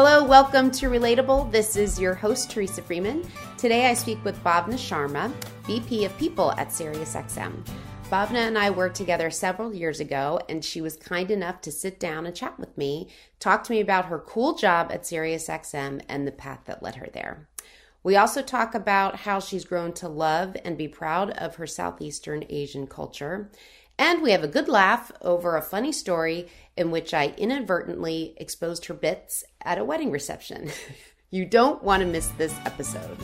Hello, welcome to Relatable. This is your host, Teresa Freeman. Today I speak with Bhavna Sharma, VP of People at SiriusXM. Bhavna and I worked together several years ago, and she was kind enough to sit down and chat with me, talk to me about her cool job at SiriusXM and the path that led her there. We also talk about how she's grown to love and be proud of her Southeastern Asian culture. And we have a good laugh over a funny story in which I inadvertently exposed her bits at a wedding reception. you don't want to miss this episode.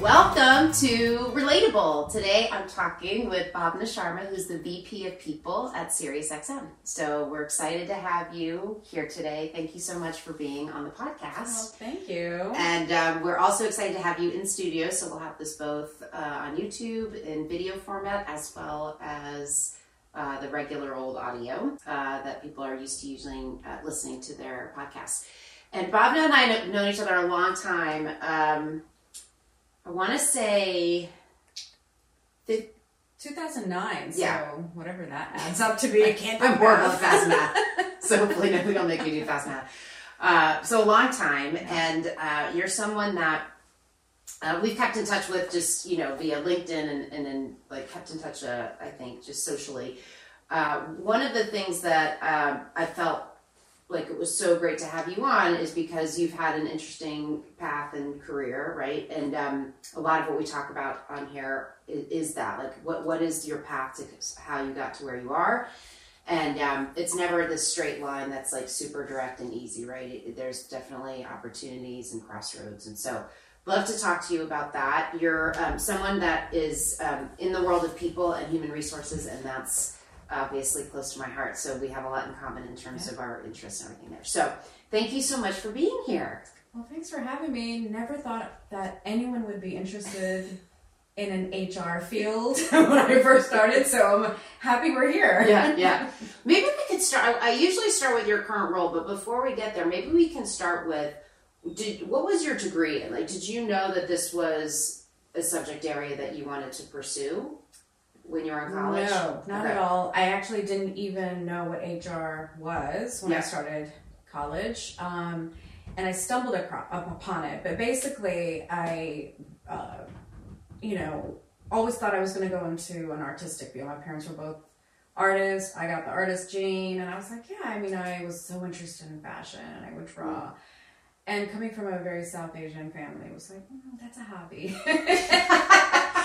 Welcome to Relatable. Today I'm talking with Bhavna Sharma, who's the VP of People at SiriusXM. So we're excited to have you here today. Thank you so much for being on the podcast. Oh, thank you. And um, we're also excited to have you in studio. So we'll have this both uh, on YouTube in video format as well as uh, the regular old audio uh, that people are used to using uh, listening to their podcasts. And Bhavna and I have known each other a long time. Um, I want to say. the 2009, so Yeah. whatever that adds up to be. I can't do I'm horrible at math. fast math, so hopefully nobody will make me do fast math. Uh, so a long time, and uh, you're someone that uh, we've kept in touch with just you know via LinkedIn and and then like kept in touch. Uh, I think just socially. Uh, one of the things that um, I felt like it was so great to have you on is because you've had an interesting path and career, right? And um, a lot of what we talk about on here is, is that like what what is your path to how you got to where you are, and um, it's never this straight line that's like super direct and easy, right? It, there's definitely opportunities and crossroads, and so love to talk to you about that. You're um, someone that is um, in the world of people and human resources, and that's obviously close to my heart. So we have a lot in common in terms of our interests and everything there. So thank you so much for being here. Well, thanks for having me. Never thought that anyone would be interested in an HR field when I first started, so I'm happy we're here. Yeah, yeah. Maybe we could start. I, I usually start with your current role, but before we get there, maybe we can start with. Did what was your degree in? Like, did you know that this was a subject area that you wanted to pursue when you were in college? No, not Okay. at all. I actually didn't even know what HR was when Yeah. I started college. Um, and I stumbled up upon it. But basically, I, uh, you know, always thought I was going to go into an artistic field. My parents were both artists. I got the artist gene, and I was like, yeah, I mean, I was so interested in fashion, and I would draw. And coming from a very South Asian family, it was like, mm, that's a hobby.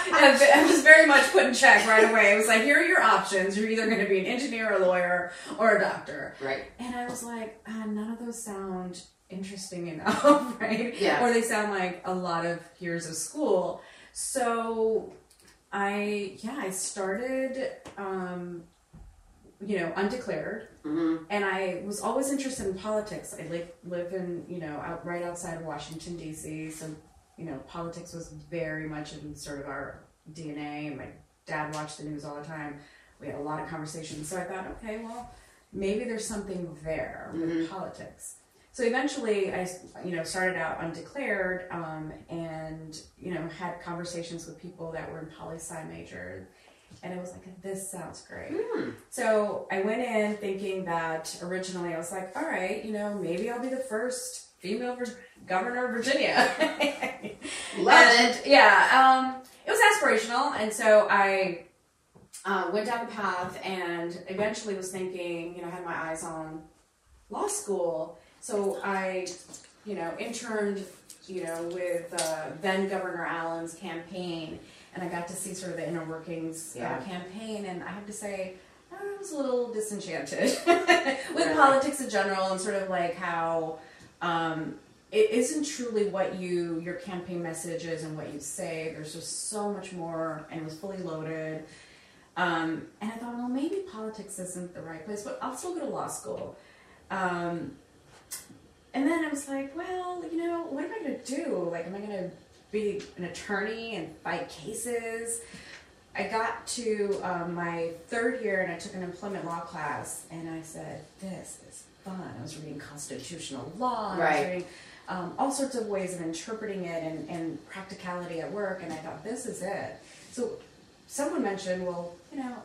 I was very much put in check right away. It was like, here are your options. You're either going to be an engineer, a lawyer, or a doctor. Right. And I was like, ah, none of those sound interesting enough, right? Yeah. Or they sound like a lot of years of school. So I, yeah, I started, um, you know, undeclared. hmm And I was always interested in politics. I live, live in, you know, out right outside of Washington, D.C. So, you know, politics was very much in sort of our DNA. And my dad watched the news all the time. We had a lot of conversations. So I thought, okay, well, maybe there's something there with politics. So eventually, I, you know, started out undeclared, um, and you know, had conversations with people that were in poli sci major, and it was like, this sounds great. Hmm. So I went in thinking that originally I was like, all right, you know, maybe I'll be the first female vir- governor of Virginia. Love and, it. Yeah, um, it was aspirational, and so I uh, went down the path, and eventually was thinking, you know, I had my eyes on law school. So I, you know, interned, you know, with uh, then Governor Allen's campaign, and I got to see sort of the inner workings Yeah. of the campaign, and I have to say. I was a little disenchanted with Really? politics in general and sort of like how um, it isn't truly what you your campaign message is and what you say. There's just so much more, and it was fully loaded. Um, and I thought, well, maybe politics isn't the right place, but I'll still go to law school. Um, and then I was like, well, you know, what am I going to do? Like, am I going to be an attorney and fight cases? I got to um, my third year and I took an employment law class, and I said, this is fun. I was reading constitutional law. I was Right. reading um, all sorts of ways of interpreting it and, and practicality at work. And I thought, this is it. So someone mentioned, well, you know,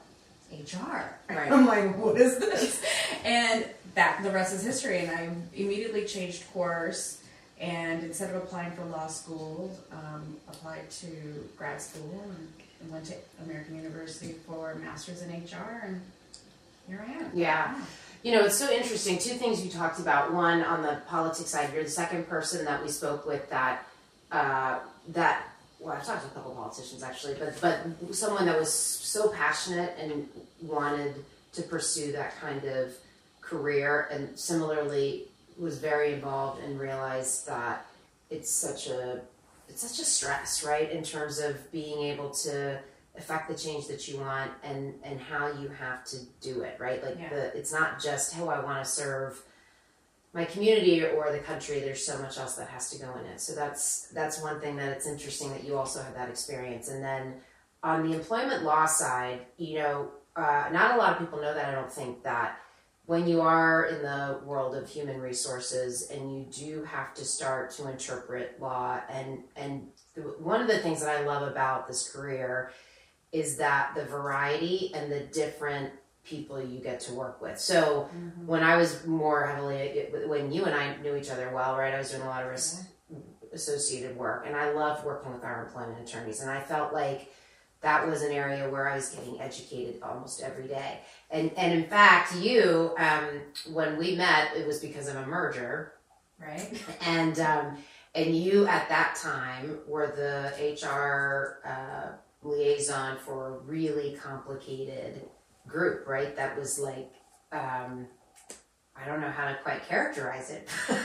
HR. Right. I'm like, what is this? and that the rest is history. And I immediately changed course. And instead of applying for law school, um, applied to grad school and, and went to American University for a master's in HR. And here I am. Yeah. You know, it's so interesting. Two things you talked about. One, on the politics side, you're the second person that we spoke with that uh, that well, I've talked to a couple politicians actually, but but someone that was so passionate and wanted to pursue that kind of career, and similarly was very involved and realized that it's such a it's such a stress, right, in terms of being able to affect the change that you want and and how you have to do it, right? Like Yeah. the it's not just how I want to serve my community or the country there's so much else that has to go in it so that's that's one thing that it's interesting that you also have that experience and then on the employment law side you know uh, not a lot of people know that i don't think that when you are in the world of human resources and you do have to start to interpret law and and the, one of the things that i love about this career is that the variety and the different people you get to work with so when I was more heavily when you and I knew each other well, right? I was doing a lot of risk associated work, and I loved working with our employment attorneys, and I felt like that was an area where I was getting educated almost every day. And and in fact, you um, when we met, it was because of a merger, Right? and um, and you at that time were the HR uh, liaison for a really complicated group, right? That was like um, I don't know how to quite characterize it.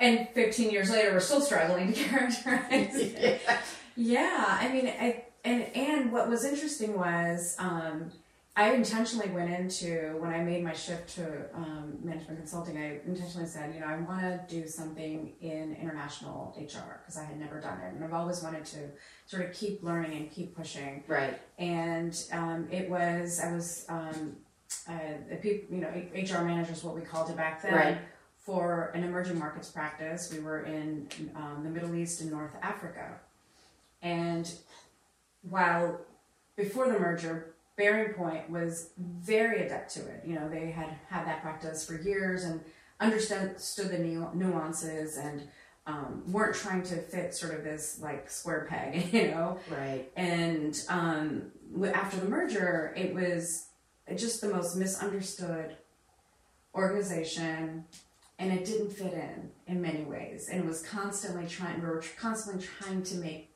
And 15 years later, we're still struggling to characterize it. Yeah, I mean, I, and and what was interesting was um, I intentionally went into when I made my shift to um, management consulting. I intentionally said, you know, I want to do something in international HR because I had never done it, and I've always wanted to sort of keep learning and keep pushing. right. And um, it was I was um, uh, the people, you know, HR manager is what we called it back then. Right. For an emerging markets practice, we were in um, the Middle East and North Africa. And while before the merger, BearingPoint was very adept to it. You know, they had had that practice for years and understood the nu- nuances and um, weren't trying to fit sort of this like square peg, you know. Right. And um, after the merger, it was just the most misunderstood organization, and it didn't fit in in many ways. And it was constantly trying. We were constantly trying to make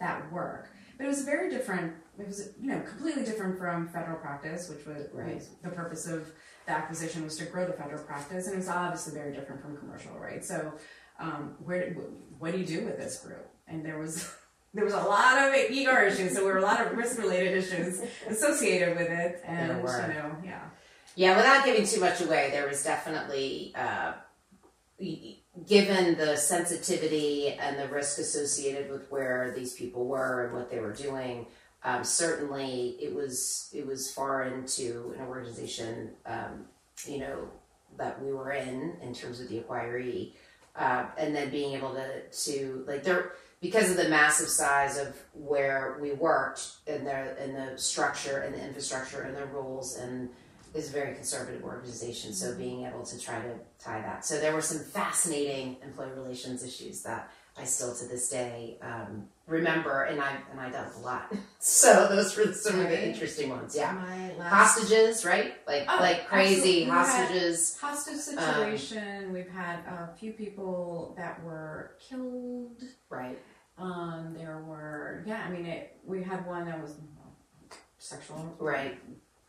that work, but it was very different. It was you know completely different from federal practice, which was, Right. the purpose of the acquisition was to grow the federal practice, and it was obviously very different from commercial, right? So, um, where what do you do with this group? And there was there was a lot of ER issues, so there were a lot of risk related issues associated with it, and There were. you know, yeah, Yeah, without giving too much away, there was definitely, uh, given the sensitivity and the risk associated with where these people were and what they were doing, um, certainly it was it was foreign to an organization, um, you know, that we were in in terms of the acquiree, uh, and then being able to to like there because of the massive size of where we worked and the and the structure and the infrastructure and the rules and is a very conservative organization. So being able to try to tie that. So there were some fascinating employee relations issues that I still to this day um, remember, and I and I with a lot. So those were some of the interesting ones. Yeah, my last hostages, right? Like Oh, like crazy absolutely. We had- hostages. hostage situation. We've had a few people that were killed. Right. Um, there were yeah, I mean it. We had one that was sexual Right.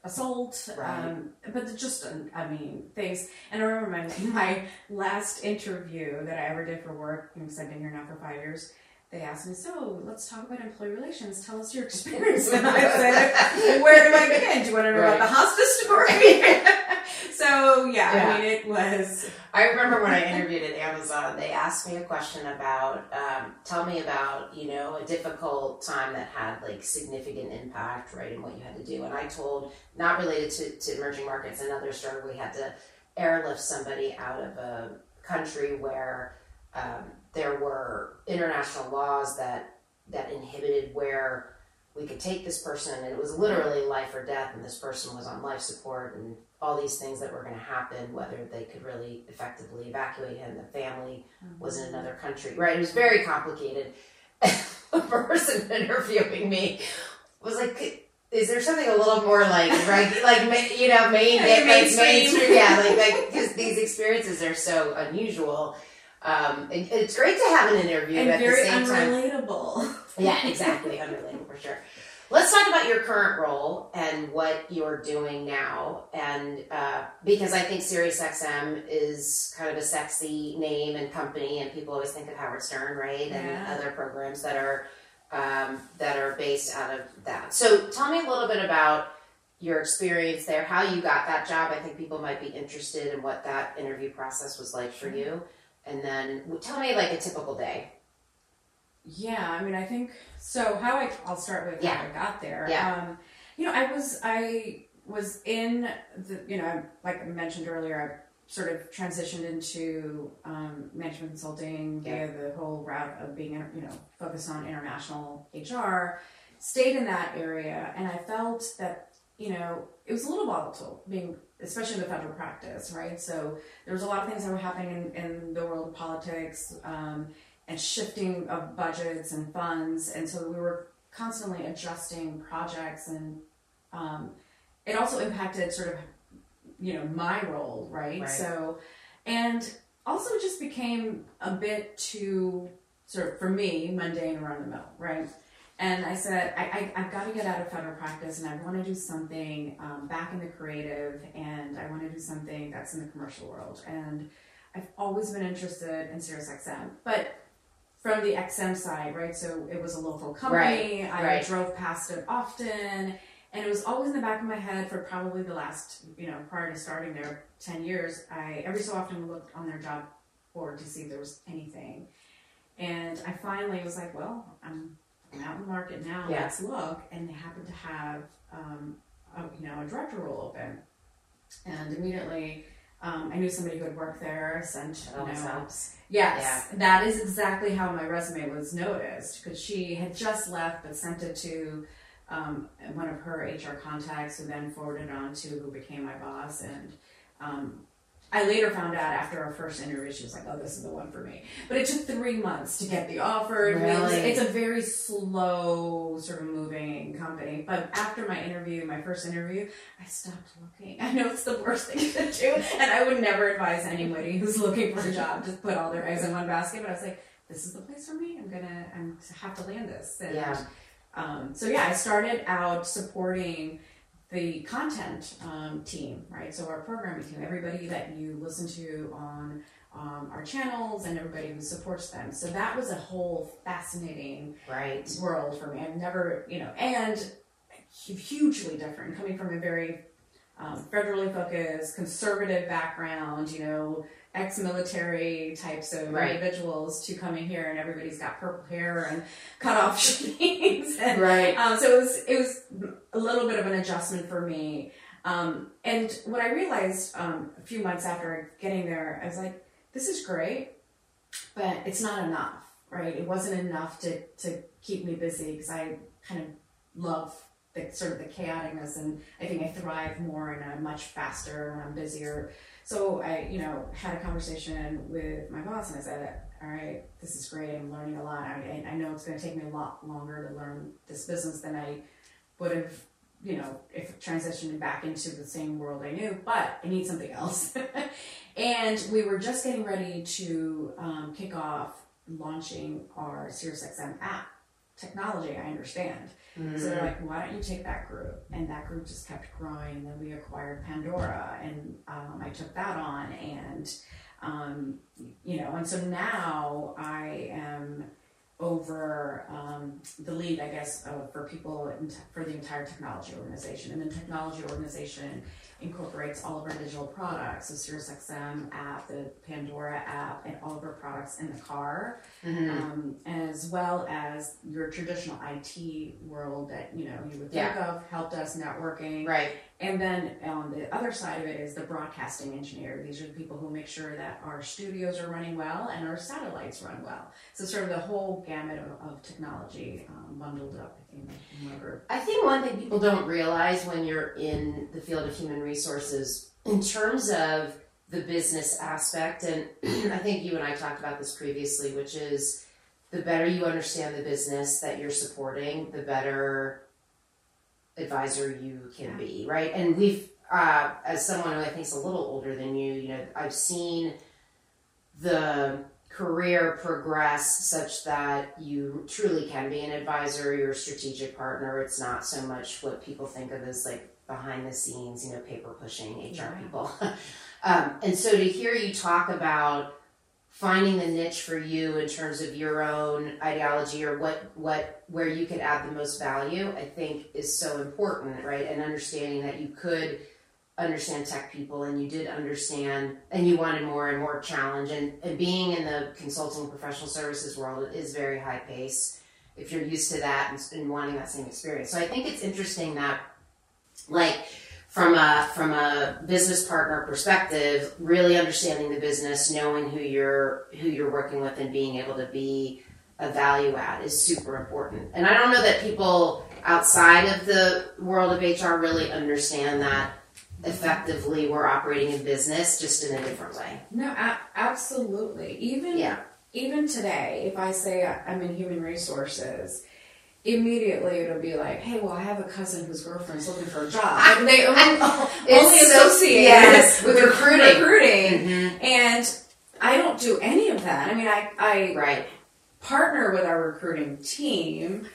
assault, Right. um, but just um, I mean things. And I remember my my last interview that I ever did for work because I've been here now for five years. They asked me, so let's talk about employee relations. Tell us your experience. And I said, where do I begin? Do you want to know Right. about the hostage story? so yeah, Yeah. I mean, it was I remember when I interviewed at Amazon, they asked me a question about, um, tell me about, you know, a difficult time that had like significant impact, right, and what you had to do. And I told, not related to, to emerging markets, another story, we had to airlift somebody out of a country where um, there were international laws that that inhibited where we could take this person and it was literally life or death and this person was on life support and all these things that were going to happen whether they could really effectively evacuate him the family was in another country right? It was very complicated. The person interviewing me was like is there something a little more like right like you know main Yeah, like mainstream. mainstream? Yeah like like because these experiences are so unusual um and it's great to have an interview and at very the same time unrelatable. yeah, exactly. Unrelated for sure. Let's talk about your current role and what you're doing now. And uh, because I think SiriusXM is kind of a sexy name and company, and people always think of Howard Stern, right? And Yeah. other programs that are um, that are based out of that. So tell me a little bit about your experience there, how you got that job. I think people might be interested in what that interview process was like for you. And then tell me like a typical day. Yeah, I mean, I think so. How I I'll start with Yeah. how I got there. Yeah. Um, you know, I was I was in the you know like I mentioned earlier, I sort of transitioned into um, management consulting Yeah. via the whole route of being you know focused on international HR. Stayed in that area, and I felt that you know it was a little volatile being especially in the federal practice right? So there was a lot of things that were happening in, in the world of politics um, and shifting of budgets and funds and so we were constantly adjusting projects and um, it also impacted sort of you know my role right, Right. so and also it just became a bit too sort of for me mundane around the mill right and I said, I, I, I've got to get out of federal practice and I want to do something um, back in the creative and I want to do something that's in the commercial world. And I've always been interested in SiriusXM, but from the XM side, right? So it was a local company. I right. drove past it often. And it was always in the back of my head for probably the last, you know, prior to starting there 10 years. I every so often looked on their job board to see if there was anything. And I finally was like, well, I'm Out in the market now. Yeah. Let's look. And they happen to have, um, a, you know, a director role open. And immediately, um, I knew somebody who had worked there. Sent, you know, helps. Yes, that is exactly how my resume was noticed because she had just left but sent it to um, one of her HR contacts who then forwarded on to who became my boss. And um, I later found out after our first interview, she was like, oh, this is the one for me. But it took three months to get the offer. Really? It's a very slow, sort of moving company. But after my interview, my first interview, I stopped looking. I know it's the worst thing to do, and I would never advise anybody who's looking for a job to put all their eggs in one basket. But I was like, this is the place for me. I'm gonna, I'm have to land this. And, Yeah. Um, so yeah, I started out supporting the content um, team, right? So our programming team, everybody that you listen to on um, our channels, and everybody who supports them. So that was a whole fascinating Right. world for me. I've never, you know, and hugely different coming from a very um, federally focused, conservative background, you know, ex-military types of Right. individuals to coming here and everybody's got purple hair and cut off shavings and Right. um, so it was it was a little bit of an adjustment for me. Um, and what I realized um, a few months after getting there, I was like, this is great, but it's not enough, right? It wasn't enough to to keep me busy because I kind of love the sort of the chaoticness, and I think I thrive more in a much faster when I'm busier. So I, you know, had a conversation with my boss, and I said, "All right, this is great. I'm learning a lot. I, I know it's going to take me a lot longer to learn this business than I would have." You know, if transitioning back into the same world I knew, but I need something else. and we were just getting ready to um, kick off launching our SiriusXM app technology. I understand. So they're like, why don't you take that group? And that group just kept growing. And then we acquired Pandora, and um, I took that on. And, um, you know, and so now I am over um, the lead, I guess, uh, for people in for the entire technology organization. And the technology organization incorporates all of our digital products, the SiriusXM app, the Pandora app, and all of our products in the car Mhm. um, as well as your traditional IT world that you know you would think Yeah. of help desk networking, Right. And then on the other side of it is the broadcasting engineer. These are the people who make sure that our studios are running well and our satellites run well. So sort of the whole gamut of, of technology um, bundled up in. I think one thing people don't realize when you're in the field of human resources, in terms of the business aspect, and I think you and I talked about this previously, which is the better you understand the business that you're supporting, the better advisor you can be, right? And we've, uh, as someone who I think is a little older than you, you know, I've seen the career progress such that you truly can be an advisor, you're a strategic partner. It's not so much what people think of as like behind the scenes, you know, paper pushing HR Yeah. people. um, and so to hear you talk about finding the niche for you in terms of your own ideology or what what where you could add the most value i think is so important right? And understanding that you could understand tech people and you did understand and you wanted more and more challenge. And, and being in the consulting professional services world it is very high pace if you're used to that and, and wanting that same experience. So i think it's interesting that like from a from a business partner perspective, really understanding the business, knowing who you're who you're working with, and being able to be a value add is super important. And I don't know that people outside of the world of HR really understand that effectively we're operating in business just in a different way. No, a- absolutely. Even Yeah. even today, if I say I'm in human resources, immediately it'll be like, "Hey, well, I have a cousin whose girlfriend's looking for a job." And they only, only so- associate yes, with with recruiting. recruiting, Mm-hmm. and I don't do any of that. I mean, I I Right. partner with our recruiting team.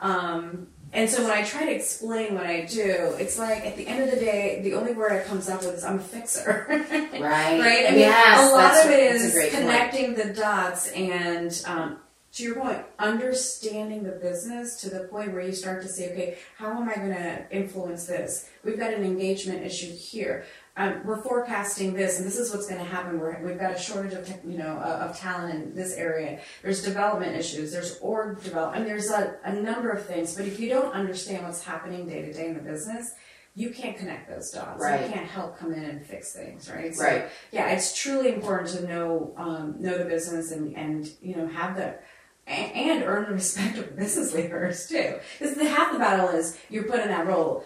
Um, and so when I try to explain what I do, it's like at the end of the day, the only word that comes up with is I'm a fixer. Right. right? I mean, yes, a lot of it is that's a is great point. connecting the dots and, um, to your point, understanding the business to the point where you start to say, okay, how am I going to influence this? We've got an engagement issue here. Um, we're forecasting this, and this is what's going to happen. We're, we've got a shortage of, you know, of, talent in this area. There's development issues. There's org development. And there's a, a number of things. But if you don't understand what's happening day to day in the business, you can't connect those dots. Right. You can't help come in and fix things, right? So, Right. yeah, it's truly important to know um, know the business and and you know have the and, and earn the respect of business leaders too. Because the half the battle is you're put in that role.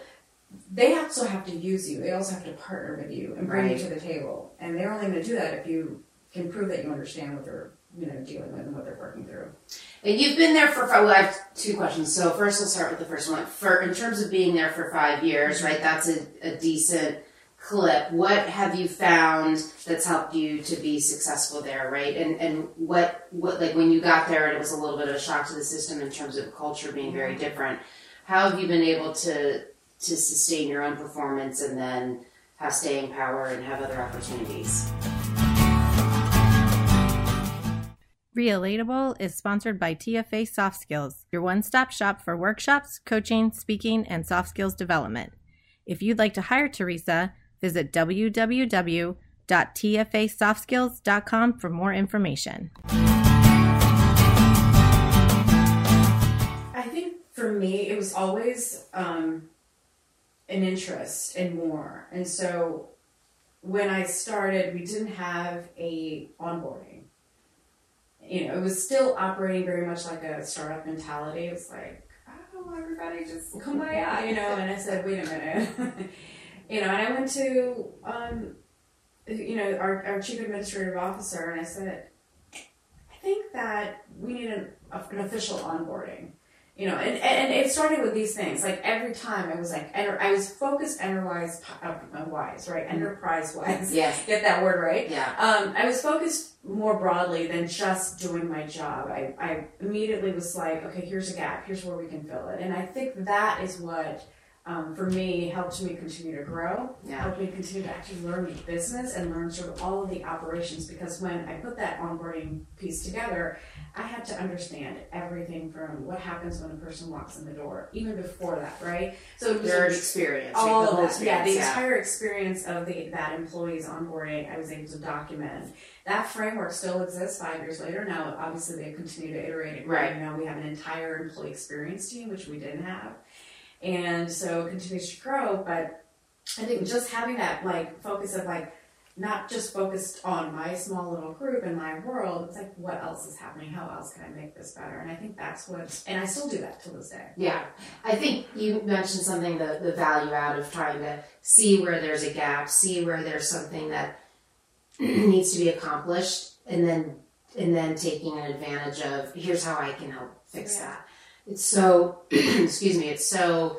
They also have to use you. They also have to partner with you and bring Right. you to the table. And they're only going to do that if you can prove that you understand what they're you know dealing with and what they're working through. And you've been there for five. Well, I have two questions. So first, we'll start with the first one. For in terms of being there for five years, mm-hmm. right? That's a, a decent clip. What have you found that's helped you to be successful there, right? And and what what like when you got there and it was a little bit of a shock to the system in terms of culture being very mm-hmm. different. How have you been able to to sustain your own performance and then have staying power and have other opportunities? Relatable is sponsored by TFA Soft Skills, your one stop shop for workshops, coaching, speaking, and soft skills development. If you'd like to hire Teresa, visit www.tfasoftskills.com for more information. I think for me, it was always um, an interest in more. And so when I started, we didn't have a onboarding. You know, it was still operating very much like a startup mentality. It was like, oh, everybody just kumbaya, you know. And I said, wait a minute, you know. And I went to, um, you know, our, our chief administrative officer, and I said, I think that we need an, an official onboarding you know, and, and it started with these things. Like every time I was like, enter, I was focused enterprise wise, right? Enterprise wise. Yes. Get that word right. Yeah. Um, I was focused more broadly than just doing my job. I, I immediately was like, okay, here's a gap. Here's where we can fill it. And I think that is what, um, for me, helped me continue to grow. Yeah. Helped me continue to actually learn the business and learn sort of all of the operations. Because when I put that onboarding piece together, I had to understand everything from what happens when a person walks in the door, even before that, right? So it was Your experience, right? all the of that, yeah, the experience, entire experience of the that employee's onboarding, I was able to document. That framework still exists five years later. Now, obviously, they continue to iterate it. Right. Now we have an entire employee experience team, which we didn't have, and so it continues to grow. But I think just having that like focus of like not just focused on my small little group and my world. It's like what else is happening? How else can I make this better? And I think that's what, and I still do that to this day. Yeah, I think you mentioned something the the value out of trying to see where there's a gap, see where there's something that needs to be accomplished, and then and then taking an advantage of here's how I can help fix Yeah. that. It's so excuse me. It's so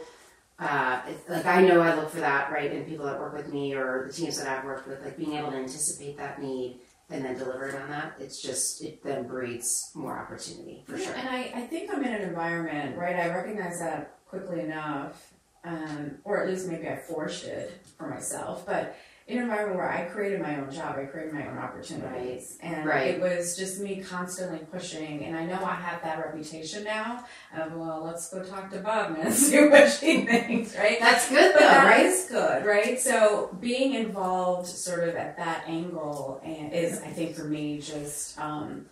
uh, it, like I know I look for that right in people that work with me or the teams that I've worked with, like being able to anticipate that need and then deliver it on that. It's just it then breeds more opportunity for Yeah, sure. And I, I think I'm in an environment, right? I recognize that quickly enough, um, or at least maybe I forced it for myself. But an environment where I created my own job, I created my own opportunities, and Right. it was just me constantly pushing. And I know I have that reputation now. Of well, let's go talk to Bob and see what she thinks, right? That's good But though, that right? is good, right? So being involved sort of at that angle and is, I think, for me, just um,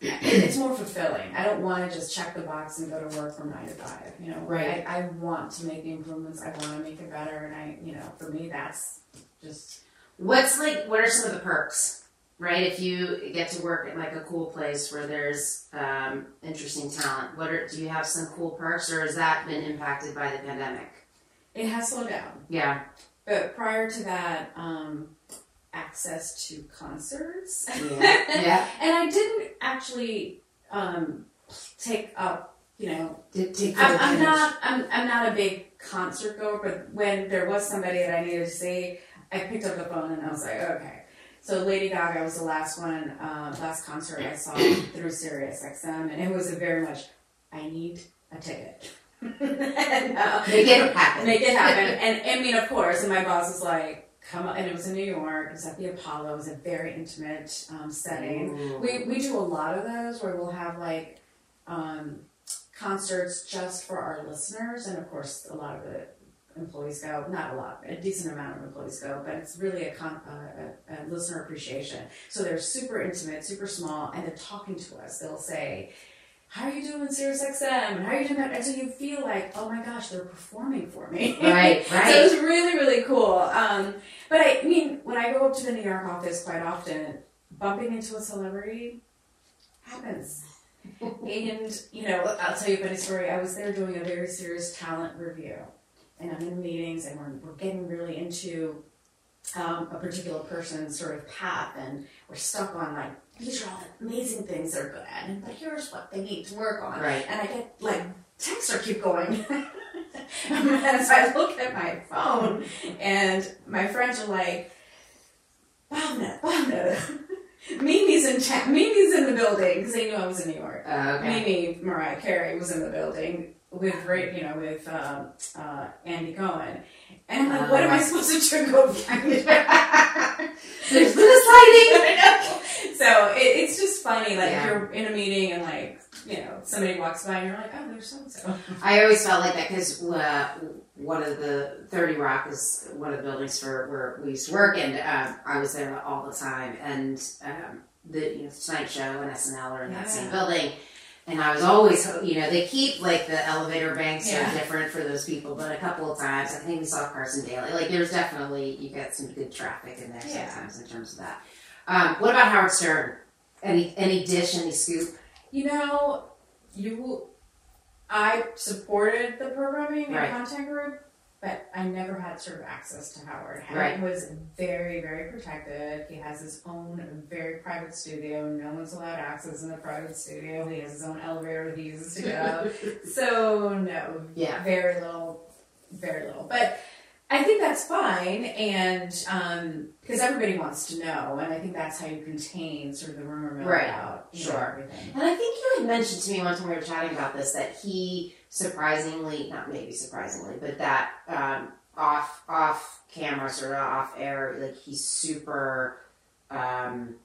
it's more fulfilling. I don't want to just check the box and go to work from nine to five. You know, Right. I, I want to make the improvements. I want to make it better, and I, you know, for me, that's just What's like? What are some of the perks? Right, if you get to work at like a cool place where there's um, interesting talent, what are do you have some cool perks, or has that been impacted by the pandemic? it has slowed down. Yeah, But prior to that, um, access to concerts. yeah, yeah. and I didn't actually um, take up, you know, take I'm, I'm not I'm, I'm not a big concert goer, but when there was somebody that I needed to see, I picked up the phone and I was like, okay. So Lady Gaga was the last one, uh, last concert I saw through Sirius XM, and it was a very much, I need a ticket. and, uh, Make it happen. make it happen. and I mean, of course, and my boss was like, come on, and it was in New York, it was at the Apollo, it was a very intimate um, setting. Ooh. We, we do a lot of those where we'll have like um, concerts just for our listeners, and of course, a lot of the employees go. Not a lot, a decent amount of employees go, but it's really a, con- uh, a, a listener appreciation. So they're super intimate, super small, and they're talking to us. They'll say, "How are you doing, Sirius XM?" and "How are you doing?" that?" And so you feel like, "Oh my gosh, they're performing for me." right, So right. was really, really cool. Um, but I mean, when I go up to the New York office quite often, bumping into a celebrity happens. and, you know, I'll tell you a funny story. I was there doing a very serious talent review. And I'm in meetings and we're, we're getting really into um, a particular person's sort of path. And we're stuck on, like, these are all the amazing things they're good at. But here's what they need to work on. Right. And I get, like, texts are keep going. As I look at my phone, and my friends are like, Bhavna, Bhavna, Mimi's in town. Mimi's in the building because they knew I was in New York. Uh, okay. Mimi Mariah Carey was in the building with you know with um, uh, Andy Cohen, and I'm like, what am I Uh. supposed to do? Go find her? There's. I. So it, it's just funny, like Yeah. you're in a meeting and like you know somebody walks by and you're like, oh, there's so and so. I always felt like that because uh, one of the Thirty Rock is one of the buildings for where we used to work, and um, I was there all the time. And um, the you know, Tonight Show and SNL are in that same building, and I was always you know they keep like the elevator banks Yeah. are different for those people, but a couple of times I think we saw Carson Daly. Like there's definitely you get some good traffic in there Yeah. sometimes in terms of that. Um, what about Howard Stern? Any any dish, any scoop? You know, you, I supported the programming and Right. content group, but I never had sort of access to Howard. Howard Right. was very, very protected. He has his own very private studio. No one's allowed access in the private studio. He has his own elevator that he uses to up. so no, Yeah. very little, very little. But I think that's fine, and um, because everybody wants to know, and I think that's how you contain sort of the rumor mill Right. about you know, Sure. everything. And I think you had mentioned to me one time we were chatting about this that he surprisingly, not maybe surprisingly, but that um, off off camera, sort of off air, like he's super um,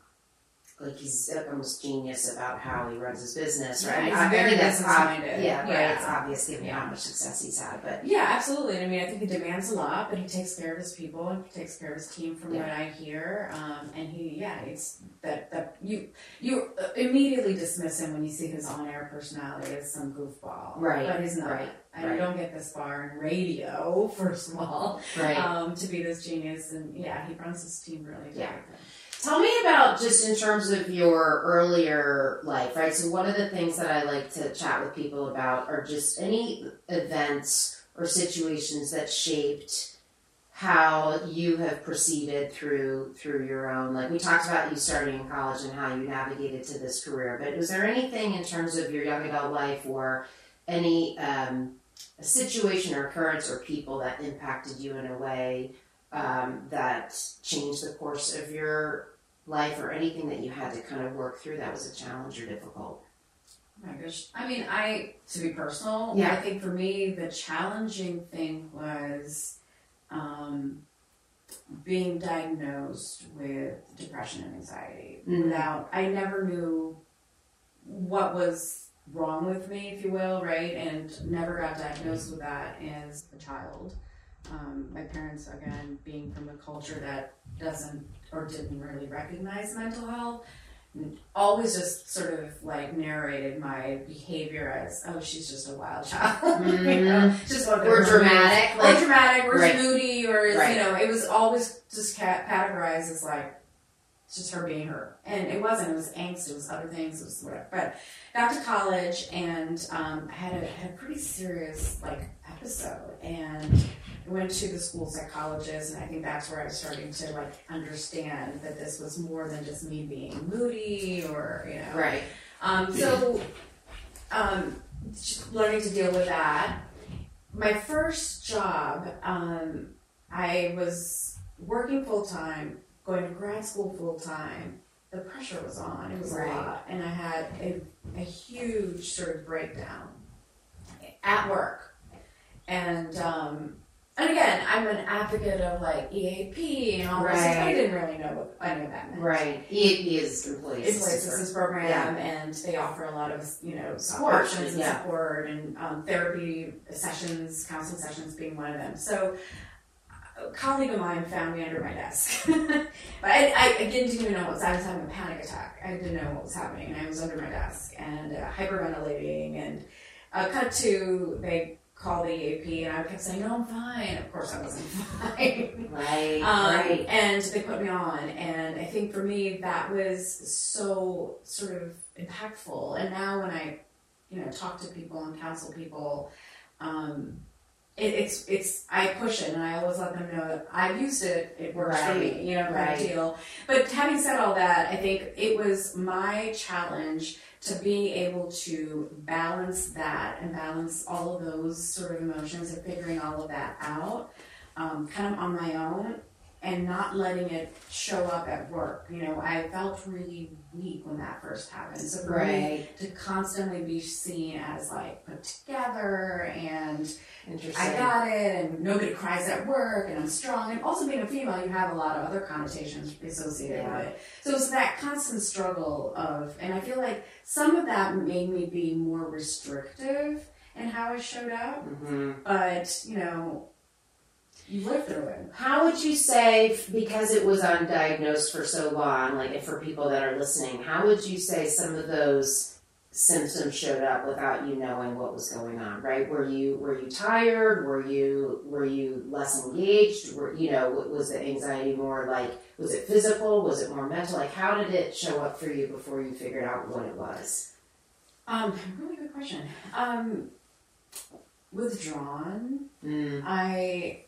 like he's the almost genius about how he runs his business, Yeah, right? he's I, I very think that's ob- business-minded. yeah, right. It's obvious given Yeah. how much success he's had, but Yeah, absolutely. And I mean, I think he demands a lot, but he takes care of his people and he takes care of his team, from Yeah. what I hear. Um, and he, yeah, it's that that you you immediately dismiss him when you see his on-air personality as some goofball, Right, But he's not. right, And right. you don't get this far in radio, first of all, right. um, to be this genius. And yeah, he runs his team really Yeah. Tell me about just in terms of your earlier life, right? So one of the things that I like to chat with people about are just any events or situations that shaped how you have proceeded through through your own like we talked about you starting in college and how you navigated to this career but was there anything in terms of your young adult life or any um, situation or occurrence or people that impacted you in a way um, that changed the course of your life or anything that you had to kind of work through that was a challenge or difficult? Oh my gosh. I mean, I, to be personal, Yeah. I think for me, the challenging thing was um, being diagnosed with depression and anxiety Mhm. without, I never knew what was wrong with me, if you will, right? And never got diagnosed with that as a child. Um, my parents, again, being from a culture that doesn't or didn't really recognize mental health, always just sort of like narrated my behavior as, oh, she's just a wild child. you know, just of the Or moods. dramatic, or like dramatic, or Right. moody, or Right. you know, it was always just categorized as like just her being her, and it wasn't. It was angst. It was other things. It was whatever. But got to college and um, I had a, had a pretty serious like episode, and I went to the school psychologist, and I think that's where I was starting to like understand that this was more than just me being moody or you know right. um, so, um, learning to deal with that. My first job, um, I was working full time, going to grad school full time. The pressure was on; it was Right. a lot, and I had a, a huge sort of breakdown at work. And um, and again, I'm an advocate of like EAP and all this. stuff. I didn't really know what any of that meant Right. EAP is employee assistance. assistance program, Yeah. and they offer a lot of you know Support, options and yeah. support and um, therapy sessions, counseling sessions being one of them. So. A colleague of mine found me under my desk, but I, I, I didn't even know what was. I was having a panic attack. I didn't know what was happening, I was under my desk and uh, hyperventilating. And uh, cut to they call the EAP, and I kept saying, "No, I'm fine." Of course, I wasn't fine. Right. Um, right. And they put me on, and I think for me that was so sort of impactful. And now when I, you know, talk to people and counsel people, um, it, it's it's I push it, and I always let them know that I've used it. It works for me, you know, right. deal. But having said all that, I think it was my challenge to be able to balance that and balance all of those sort of emotions and figuring all of that out um, kind of on my own and not letting it show up at work. You know, I felt really weak when that first happened. So for me to constantly be seen as like put together and Interesting. I got it and nobody cries at work and I'm strong and also being a female you have a lot of other connotations associated Yeah. with it. So it's that constant struggle of and I feel like some of that made me be more restrictive in how I showed up. hmm But, you know, you live through it. How would you say, because it was undiagnosed for so long, like if for people that are listening, how would you say some of those symptoms showed up without you knowing what was going on? Right? Were you were you tired? Were you were you less engaged? Were you know was the anxiety more like was it physical? Was it more mental? Like how did it show up for you before you figured out what it was? Um, really good question. Um, withdrawn. Mm. I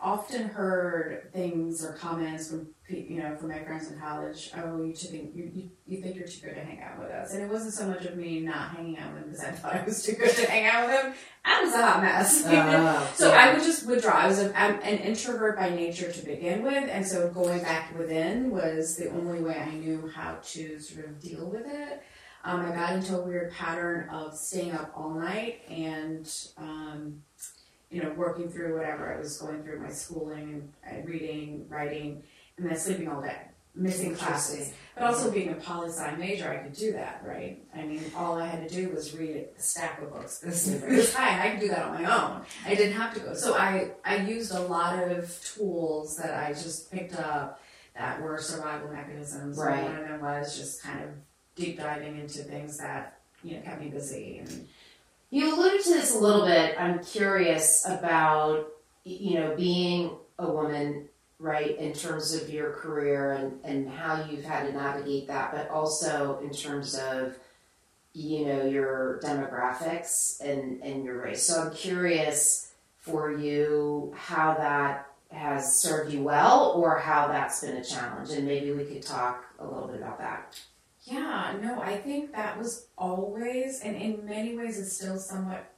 often heard things or comments from you know from my friends in college. Oh, you too think you, you, you think you're too good to hang out with us, and it wasn't so much of me not hanging out with them because I thought I was too good to hang out with them. I was a hot mess. Oh, So yeah. I would just withdraw. I was a, I'm an introvert by nature to begin with, and so going back within was the only way I knew how to sort of deal with it. Um, I got into a weird pattern of staying up all night and, um, you know, working through whatever I was going through my schooling and reading, writing, and then sleeping all day. missing classes. But also being a poli sci major, I could do that, right? I mean, all I had to do was read a stack of books this this high, I could do that on my own. I didn't have to go. So I I used a lot of tools that I just picked up that were survival mechanisms. Right. One of them was just kind of deep diving into things that you know kept me busy and You alluded to this a little bit. I'm curious about, you know, being a woman, right, in terms of your career and, and how you've had to navigate that, but also in terms of, you know, your demographics and, and your race. So I'm curious for you how that has served you well or how that's been a challenge. And maybe we could talk a little bit about that. Yeah, no, I think that was always, and in many ways, it still somewhat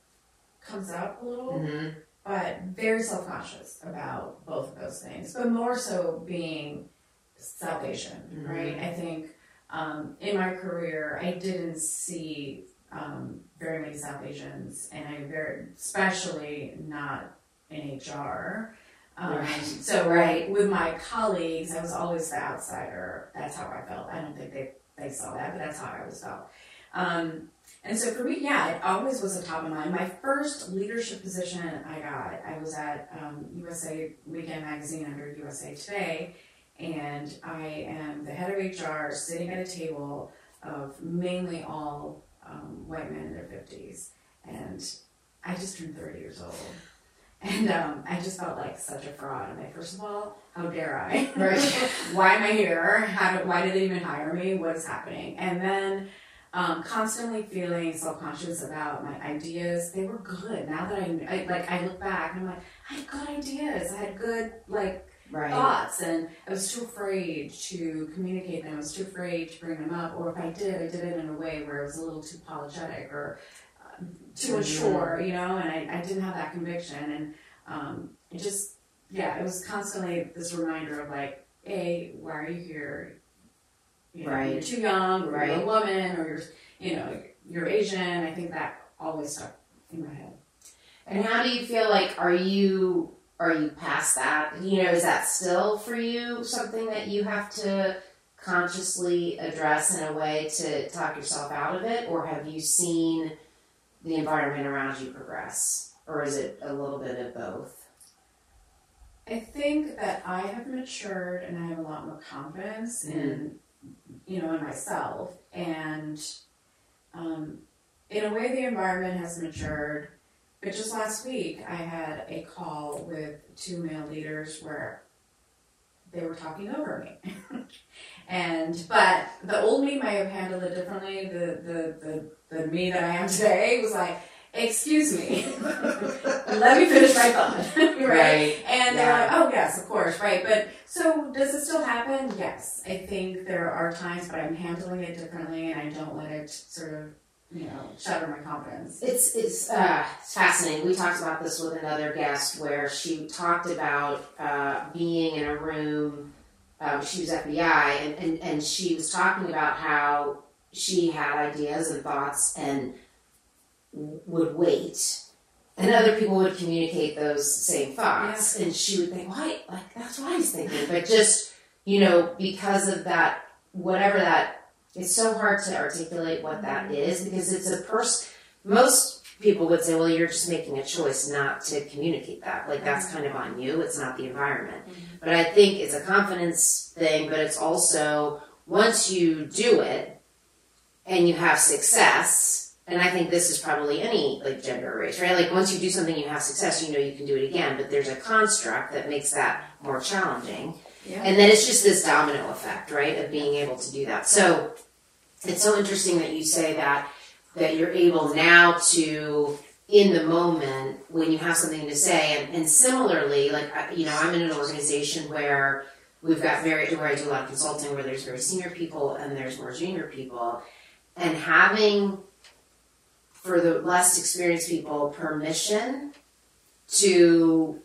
comes up a little, Mm-hmm. but very self conscious about both of those things, but more so being South Asian, Mhm. right? I think um, in my career, I didn't see um, very many South Asians, and I very, especially not in HR. Um, Right. So Right. with my colleagues, I was always the outsider. That's how I felt. I don't think they, they saw that, but that's how I always felt. Um, and so for me, yeah, it always was a top of mind. My first leadership position I got, I was at um, USA Weekend Magazine under USA Today, and I am the head of HR sitting at a table of mainly all um, white men in their 50s. And I just turned 30 years old. And um, I just felt like such a fraud. I'm like, first of all, how dare I? Right. why am I here? How do, why did they even hire me? What is happening? And then um, constantly feeling self-conscious about my ideas. They were good. Now that I, I like, I look back and I'm like, I had good ideas. I had good like Right. thoughts, and I was too afraid to communicate them. I was too afraid to bring them up, or if I did, I did it in a way where it was a little too apologetic or too Mhm. you know. And I, I didn't have that conviction, and um, it just yeah, it was constantly this reminder of like, a, why are you here? You know, Right. You're too young, or you're Right. a woman, or you're you know you're Asian. I think that always stuck in my head. And how do you feel like are you are you past that? You know, is that still for you something that you have to consciously address in a way to talk yourself out of it, or have you seen the environment around you progress, or is it a little bit of both? I think that I have matured and I have a lot more confidence in, you know, in myself. And um, in a way, the environment has matured. But just last week, I had a call with two male leaders where they were talking over me. and but the old me might have handled it differently. The the the, the me that I am today was like, excuse me, let me finish my thought. right? And they're Yeah. like, oh yes, of course, right. But so does it still happen? Yes. I think there are times, but I'm handling it differently, and I don't let it sort of, you know, shatter my confidence. It's it's uh, fascinating. We talked about this with another guest where she talked about uh, being in a room. Um, she was FBI, and, and and she was talking about how she had ideas and thoughts and would wait, and other people would communicate those same thoughts, and she would think, "Why? Like that's what I was thinking," but just you know because of that, whatever that. It's so hard to articulate what that is because it's a person most people would say, well, you're just making a choice not to communicate that. Like, that's mm-hmm. kind of on you. It's not the environment. Mm-hmm. But I think it's a confidence thing, but it's also once you do it and you have success, and I think this is probably any like gender or race, right? Like once you do something, you have success, you know you can do it again. But there's a construct that makes that more challenging. Yeah. And then it's just this domino effect, right, of being able to do that. So it's so interesting that you say that that you're able now to in the moment when you have something to say and, and similarly like you know i'm in an organization where we've got very where i do a lot of consulting where there's very senior people and there's more junior people and having for the less experienced people permission to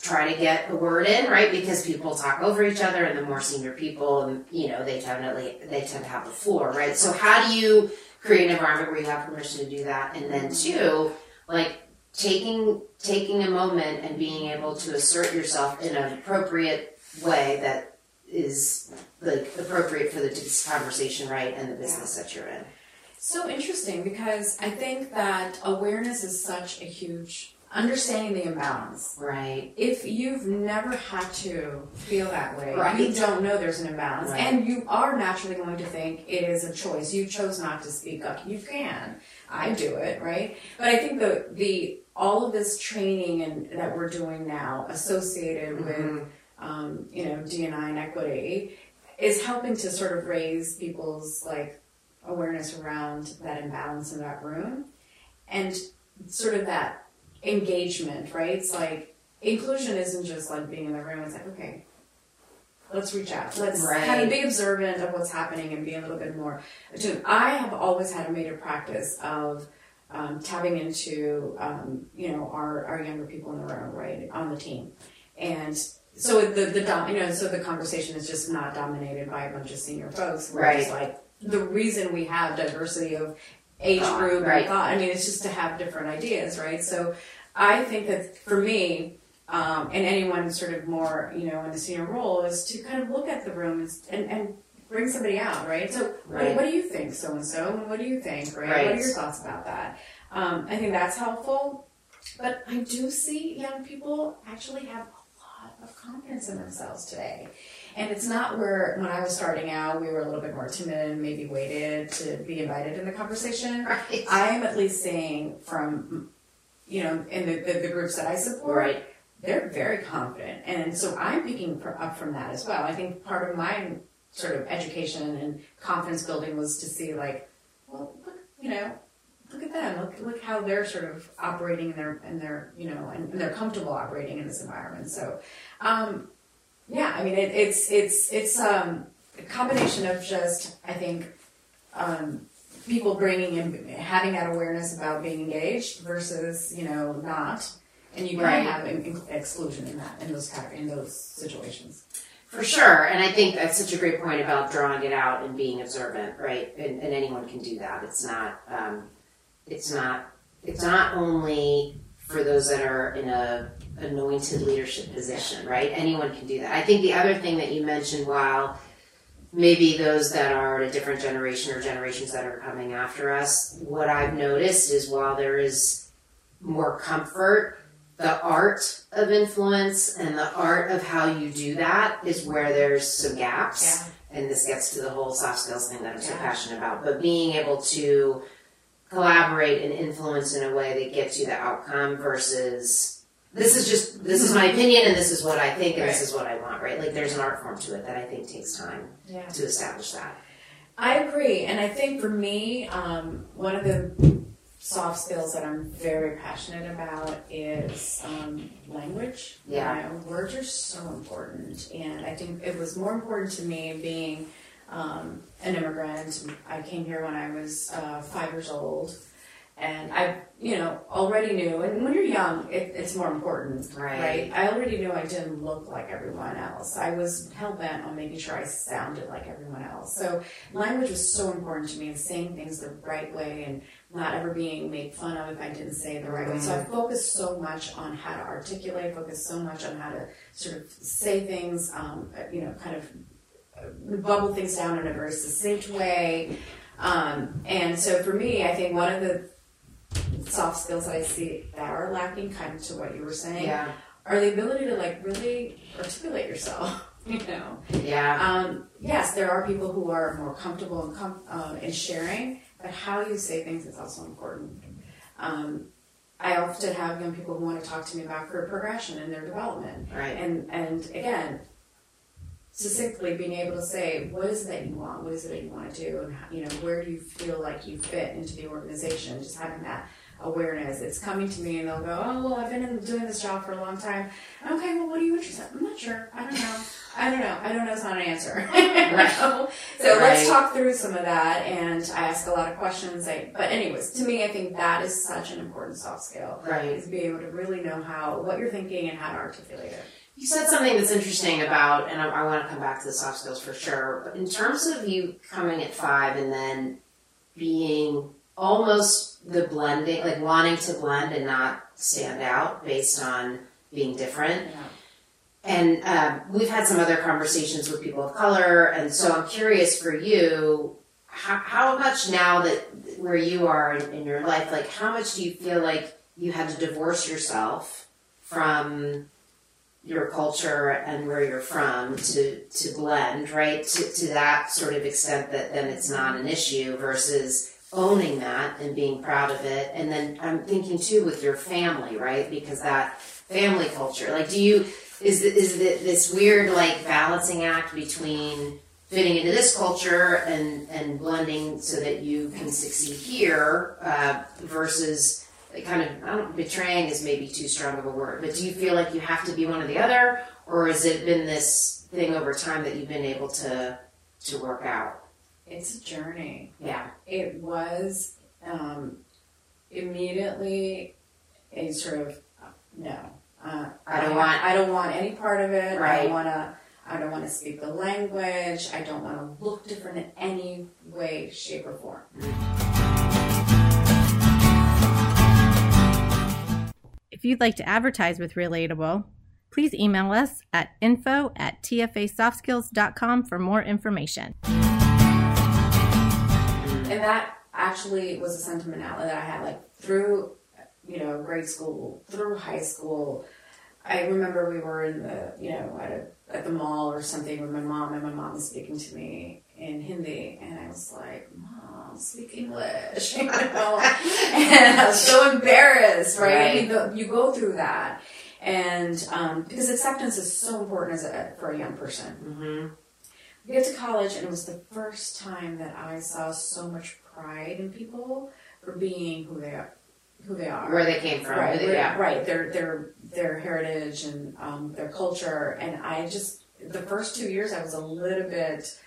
try to get the word in right? Because people talk over each other and the more senior people and you know they definitely they tend to have the floor right? So how do you create an environment where you have permission to do that? And then mm-hmm. two like taking taking a moment and being able to assert yourself in an appropriate way that is like appropriate for the this conversation, right, and the business that you're in. So interesting because I think that awareness is such a huge understanding the imbalance. Right. If you've never had to feel that way, Right. you don't know there's an imbalance, Right. and you are naturally going to think it is a choice. You chose not to speak up. You can. I do it, right? But I think the the all of this training and that we're doing now, associated with Mhm. Um, you know DNI and equity, is helping to sort of raise people's like awareness around that imbalance in that room, and sort of that engagement, right? It's like inclusion isn't just like being in the room. It's like okay, let's reach out. Let's Right. kind of be observant of what's happening and be a little bit more attuned. I have always had a major practice of um, tapping into um, you know our, our younger people in the room, right, on the team, and so the the dom- you know so the conversation is just not dominated by a bunch of senior folks. Where It's like the reason we have diversity of age Thought, group right. and thought. I mean, it's just to have different ideas, right? So I think that for me. Um, and anyone sort of more, you know, in the senior role is to kind of look at the room and, and, and bring somebody out, right? So, Right. what, what do you think, so and so, and what do you think, right? Right. What are your thoughts about that? Um, I think that's helpful. But I do see young people actually have a lot of confidence in themselves today. And it's not where, when I was starting out, we were a little bit more timid and maybe waited to be invited in the conversation. Right. I am at least seeing from, you know, in the, the, the groups that I support, Right. they're very confident. And so I'm picking up from that as well. I think part of my sort of education and confidence building was to see like, well, look, you know, look at them. Look, look how they're sort of operating in their, in their, you know, and, and they're comfortable operating in this environment. So, um, yeah, I mean, it, it's, it's, it's, um, a combination of just, I think, um, people bringing in, having that awareness about being engaged versus, you know, not. And you can Right. have in, in- exclusion in that, in those in those situations. For sure, and I think that's such a great point about drawing it out and being observant, right? And, and anyone can do that. It's not, um, it's not, it's not only for those that are in a anointed leadership position, right? Anyone can do that. I think the other thing that you mentioned, while maybe those that are a different generation or generations that are coming after us, what I've noticed is while there is more comfort the art of influence and the art of how you do that is where there's some gaps. And this gets to the whole soft skills thing that I'm so passionate about. But being able to collaborate and influence in a way that gets you the outcome versus this is just this is my opinion and this is what I think and this is what I want, right? Like there's an art form to it that I think takes time Yeah. to establish that. I agree, and I think for me, um, one of the soft skills that I'm very passionate about is um, language. Yeah. You know, words are so important, and I think it was more important to me being um, an immigrant. I came here when I was uh, five years old, and I, you know, already knew. And when you're young, it, it's more important, Right. I already knew I didn't look like everyone else. I was hell bent on making sure I sounded like everyone else. So language was so important to me, and saying things the right way, and not ever being made fun of if I didn't say it the right way. So I focused so much on how to articulate, focused so much on how to sort of say things, um, you know, kind of bubble things down in a very succinct way. Um, and so for me, I think one of the soft skills that I see that are lacking, kind of to what you were saying, Yeah. are the ability to like really articulate yourself. You know, Yeah. um, yes, there are people who are more comfortable in, com- uh, in sharing, but how you say things is also important. Um, I often have young people who want to talk to me about career progression and their development, Right. and and again, succinctly being able to say what is it that you want, what is it that you want to do, and how, you know where do you feel like you fit into the organization. Just having that awareness. It's coming to me, and they'll go, "Oh well, I've been in, doing this job for a long time. Okay, well, what are you interested? in? I'm not sure. I don't know. I don't know. I don't know. It's not an answer. so let's talk through some of that. And I ask a lot of questions. I, but anyways, to me, I think that is such an important soft skill. Right. Is being able to really know how what you're thinking and how to articulate it. You said something that's interesting about, and I, I want to come back to the soft skills for sure. But in terms of you coming at five and then being almost the blending, like wanting to blend and not stand out based on being different, and um, we've had some other conversations with people of color, and so I'm curious for you, how, how much now that where you are in, in your life, like how much do you feel like you had to divorce yourself from your culture and where you're from to to blend right? To, to that sort of extent that then it's not an issue versus owning that and being proud of it. And then i'm thinking too with your family right? Because that family culture like do you is is this weird like balancing act between fitting into this culture and and blending so that you can succeed here uh, versus kind of I don't betraying is maybe too strong of a word, but do you feel like you have to be one or the other, or has it been this thing over time that you've been able to to work out? It's a journey. Yeah. It was um, immediately a sort of no. Uh, I don't want- I don't want any part of it. I Right. don't want to. I don't want to speak the language. I don't want to look different in any way, shape, or form. If you'd like to advertise with Relatable, please email us at info at tfasoftskills.com for more information. And that actually was a sentimentality that I had like through, you know, grade school, through high school. I remember we were in the, you know, at, a, at the mall or something with my mom, and my mom was speaking to me in Hindi, and I was like, "Mom, speak English," you know, and I was so embarrassed, right? I mean, the, you go through that, and um, because acceptance is so important as a, for a young person. Mm-hmm. We get to college, and it was the first time that I saw so much pride in people for being who they are. Who they are, Where they came from, right? they- yeah. right. Their their their heritage and um, their culture, and I just the first two years I was a little bit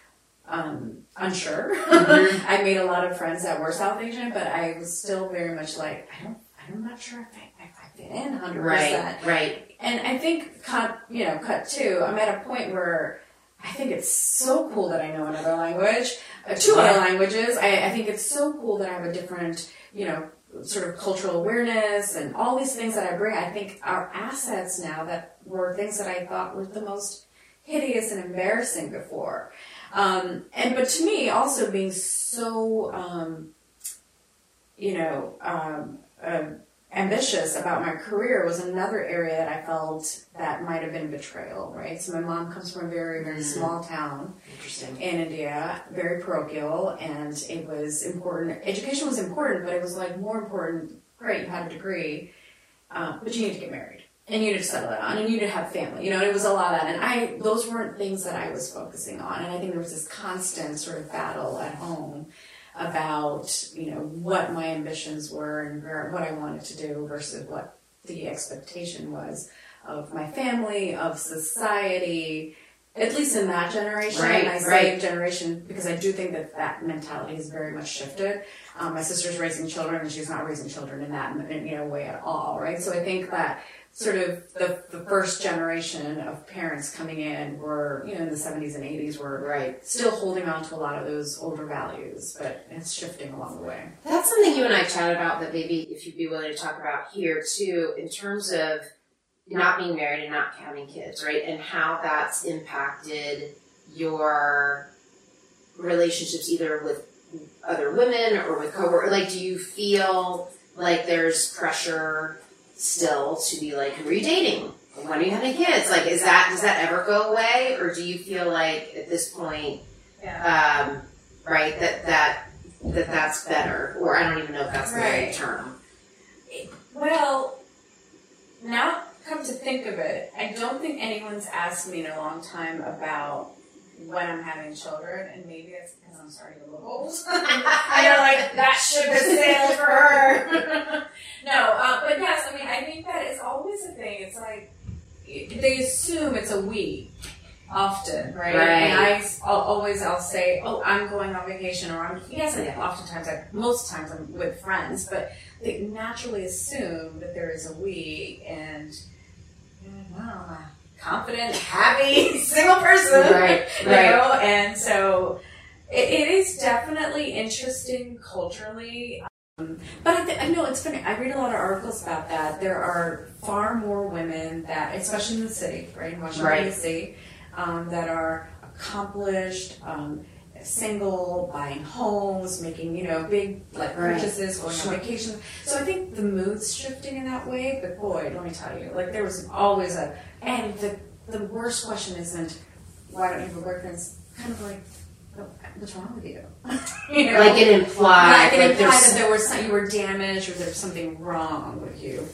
um, unsure. Mhm. I made a lot of friends that were South Asian, but I was still very much like I don't. I'm not sure if I, if I fit in 100. percent Right, right. and I think cut you know cut two. I'm at a point where I think it's so cool that I know another language, uh, two other languages. I, I think it's so cool that I have a different you know sort of cultural awareness and all these things that I bring. I think are assets now that were things that I thought were the most hideous and embarrassing before. Um, and but to me, also being so um, you know. Um, uh, ambitious about my career was another area that I felt that might have been betrayal, right? So my mom comes from a very, very Mm. small town Interesting. in India, very parochial, and it was important. Education was important, but it was like more important. Great, you had a degree, um, but you need to get married. And you need to settle down, and you need to have family. You know, and it was a lot of that. And I, those weren't things that I was focusing on. And I think there was this constant sort of battle at home about you know what my ambitions were and where, what I wanted to do versus what the expectation was of my family, of society, at least in that generation. Right, and I say right. generation because I do think that that mentality has very much shifted. Um, my sister's raising children, and she's not raising children in that in, you know way at all, right? So I think that sort of the, the first generation of parents coming in were you know in the 70s and 80s were Right. still holding on to a lot of those older values, but it's shifting along the way. That's something you and I chatted about that maybe if you'd be willing to talk about here too, in terms of not being married and not having kids, right? And how that's impacted your relationships either with other women or with coworkers. Like, do you feel like there's pressure still to be like, who are you dating? When are you having kids? Like, is that does that ever go away, or do you feel like at this point, um, right, that that that that's better, or I don't even know if that's the right Right. term. Well, now come to think of it, I don't think anyone's asked me in a long time about when I'm having children, and maybe it's because I'm starting to look old. I know, like that ship has sailed for her. no, uh, but yes, I mean, I think that it's always a thing. It's like they assume it's a we. Often, right? Right. And I I'll, always I'll say, "Oh, I'm going on vacation," or "I'm." Yes, and oftentimes, I, most times, I'm with friends, but they naturally assume that there is a we and you know, a confident, happy, single person. Right, You know? And so it, it is definitely interesting culturally But I, th- I know it's funny. I read a lot of articles about that. There are far more women that, especially in the city, right in Washington Right. D.C., um, that are accomplished, um, single, buying homes, making you know big like Right. purchases, going Sure. on vacation. So I think the mood's shifting in that way. But boy, let me tell you, like there was always a and the the worst question isn't why don't you have a boyfriend? It's kind of like "Oh, what's wrong with you? you know? Like it implies. Like it like that there was some, you were damaged or there's something wrong with you.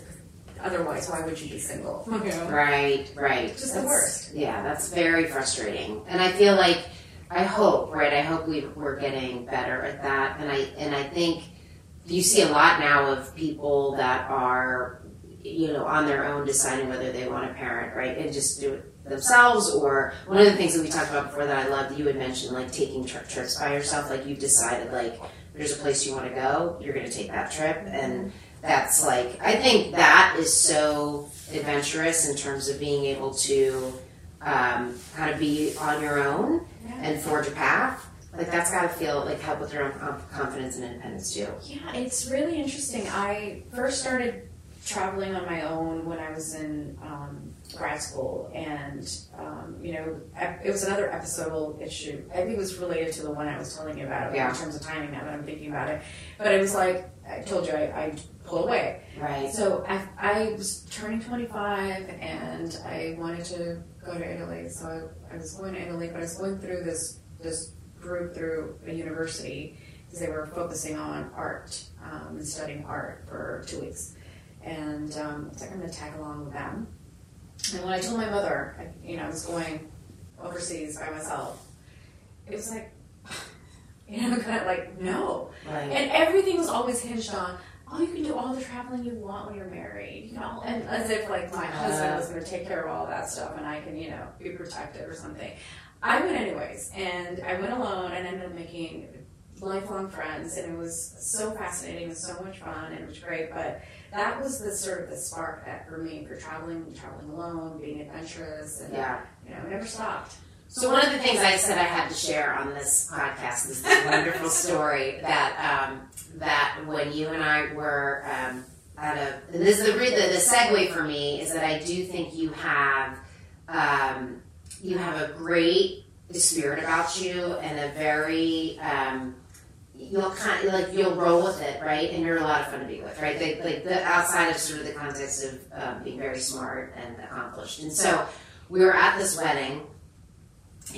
Otherwise, why would you be single? You know? Right, right. Just the worst. Yeah, that's very frustrating. And I feel like I hope, right? I hope we we're getting better at that. And I and I think you see a lot now of people that are you know on their own deciding whether they want to parent, right? And just do it themselves or one of the things that we talked about before that I loved you had mentioned like taking tri- trips by yourself like you've decided like there's a place you want to go you're going to take that trip and that's like I think that is so adventurous in terms of being able to um, kind of be on your own and forge a path. Like that's got to feel like help with your own confidence and independence too. Yeah, it's really interesting. I first started traveling on my own when I was in um, grad school, and um, you know, it was another episodal issue. I think it was related to the one I was telling you about Yeah. in terms of timing. Now that I'm thinking about it, but it was like I told you, I, I pulled away. Right. So I, I was turning 25 and I wanted to go to Italy. So I, I was going to Italy, but I was going through this this group through a university because they were focusing on art um, and studying art for two weeks. And um, I was like, I'm going to tag along with them. And when I told my mother, I, you know, I was going overseas by myself, it was like, you know, kind of like, no. Right. And everything was always hinged on, oh, you can do all the traveling you want when you're married. You all, and as if like my husband was going to take care of all that stuff and I can, you know, be protected or something. I went anyways, and I went alone and ended up making lifelong friends, and it was so fascinating and so much fun, and it was great. But that was the sort of the spark that for me for traveling, traveling alone, being adventurous, and Yeah. you know, never stopped. So one of the things I said I had to share on this podcast is this wonderful story that um, that when you and I were um, at a and this is the, the the segue for me is that I do think you have um, you have a great spirit about you and a very um, you'll kind of like you'll roll with it right and you're a lot of fun to be with right like, like the outside of sort of the context of um, being very smart and accomplished and so we were at this wedding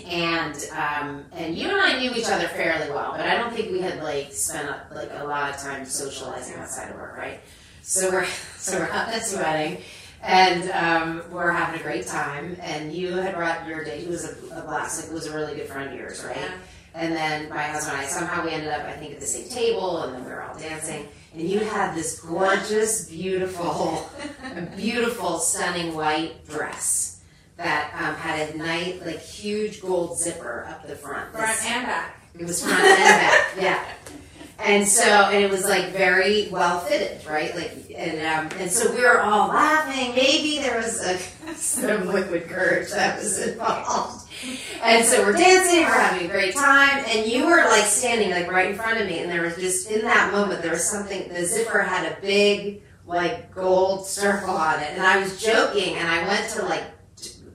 and um, and you and I knew each other fairly well, but I don't think we had like spent like a lot of time socializing outside of work, right? So we're so we're at this wedding, and um, we're having a great time. And you had brought your date, who was a, a blast, like was a really good friend of yours, right? And then my husband and I somehow we ended up, I think, at the same table, and then we were all dancing. And you had this gorgeous, beautiful, beautiful, stunning white dress that um, had a nice, like, huge gold zipper up the front. Front This- and back. it was front and back, yeah. And so, and it was like very well fitted, right? Like, and um, and so we were all laughing. Maybe there was a some liquid courage that was involved. And so we're dancing, we're having a great time, and you were like standing like right in front of me, and there was just in that moment there was something. The zipper had a big like gold circle on it, and I was joking, and I went to like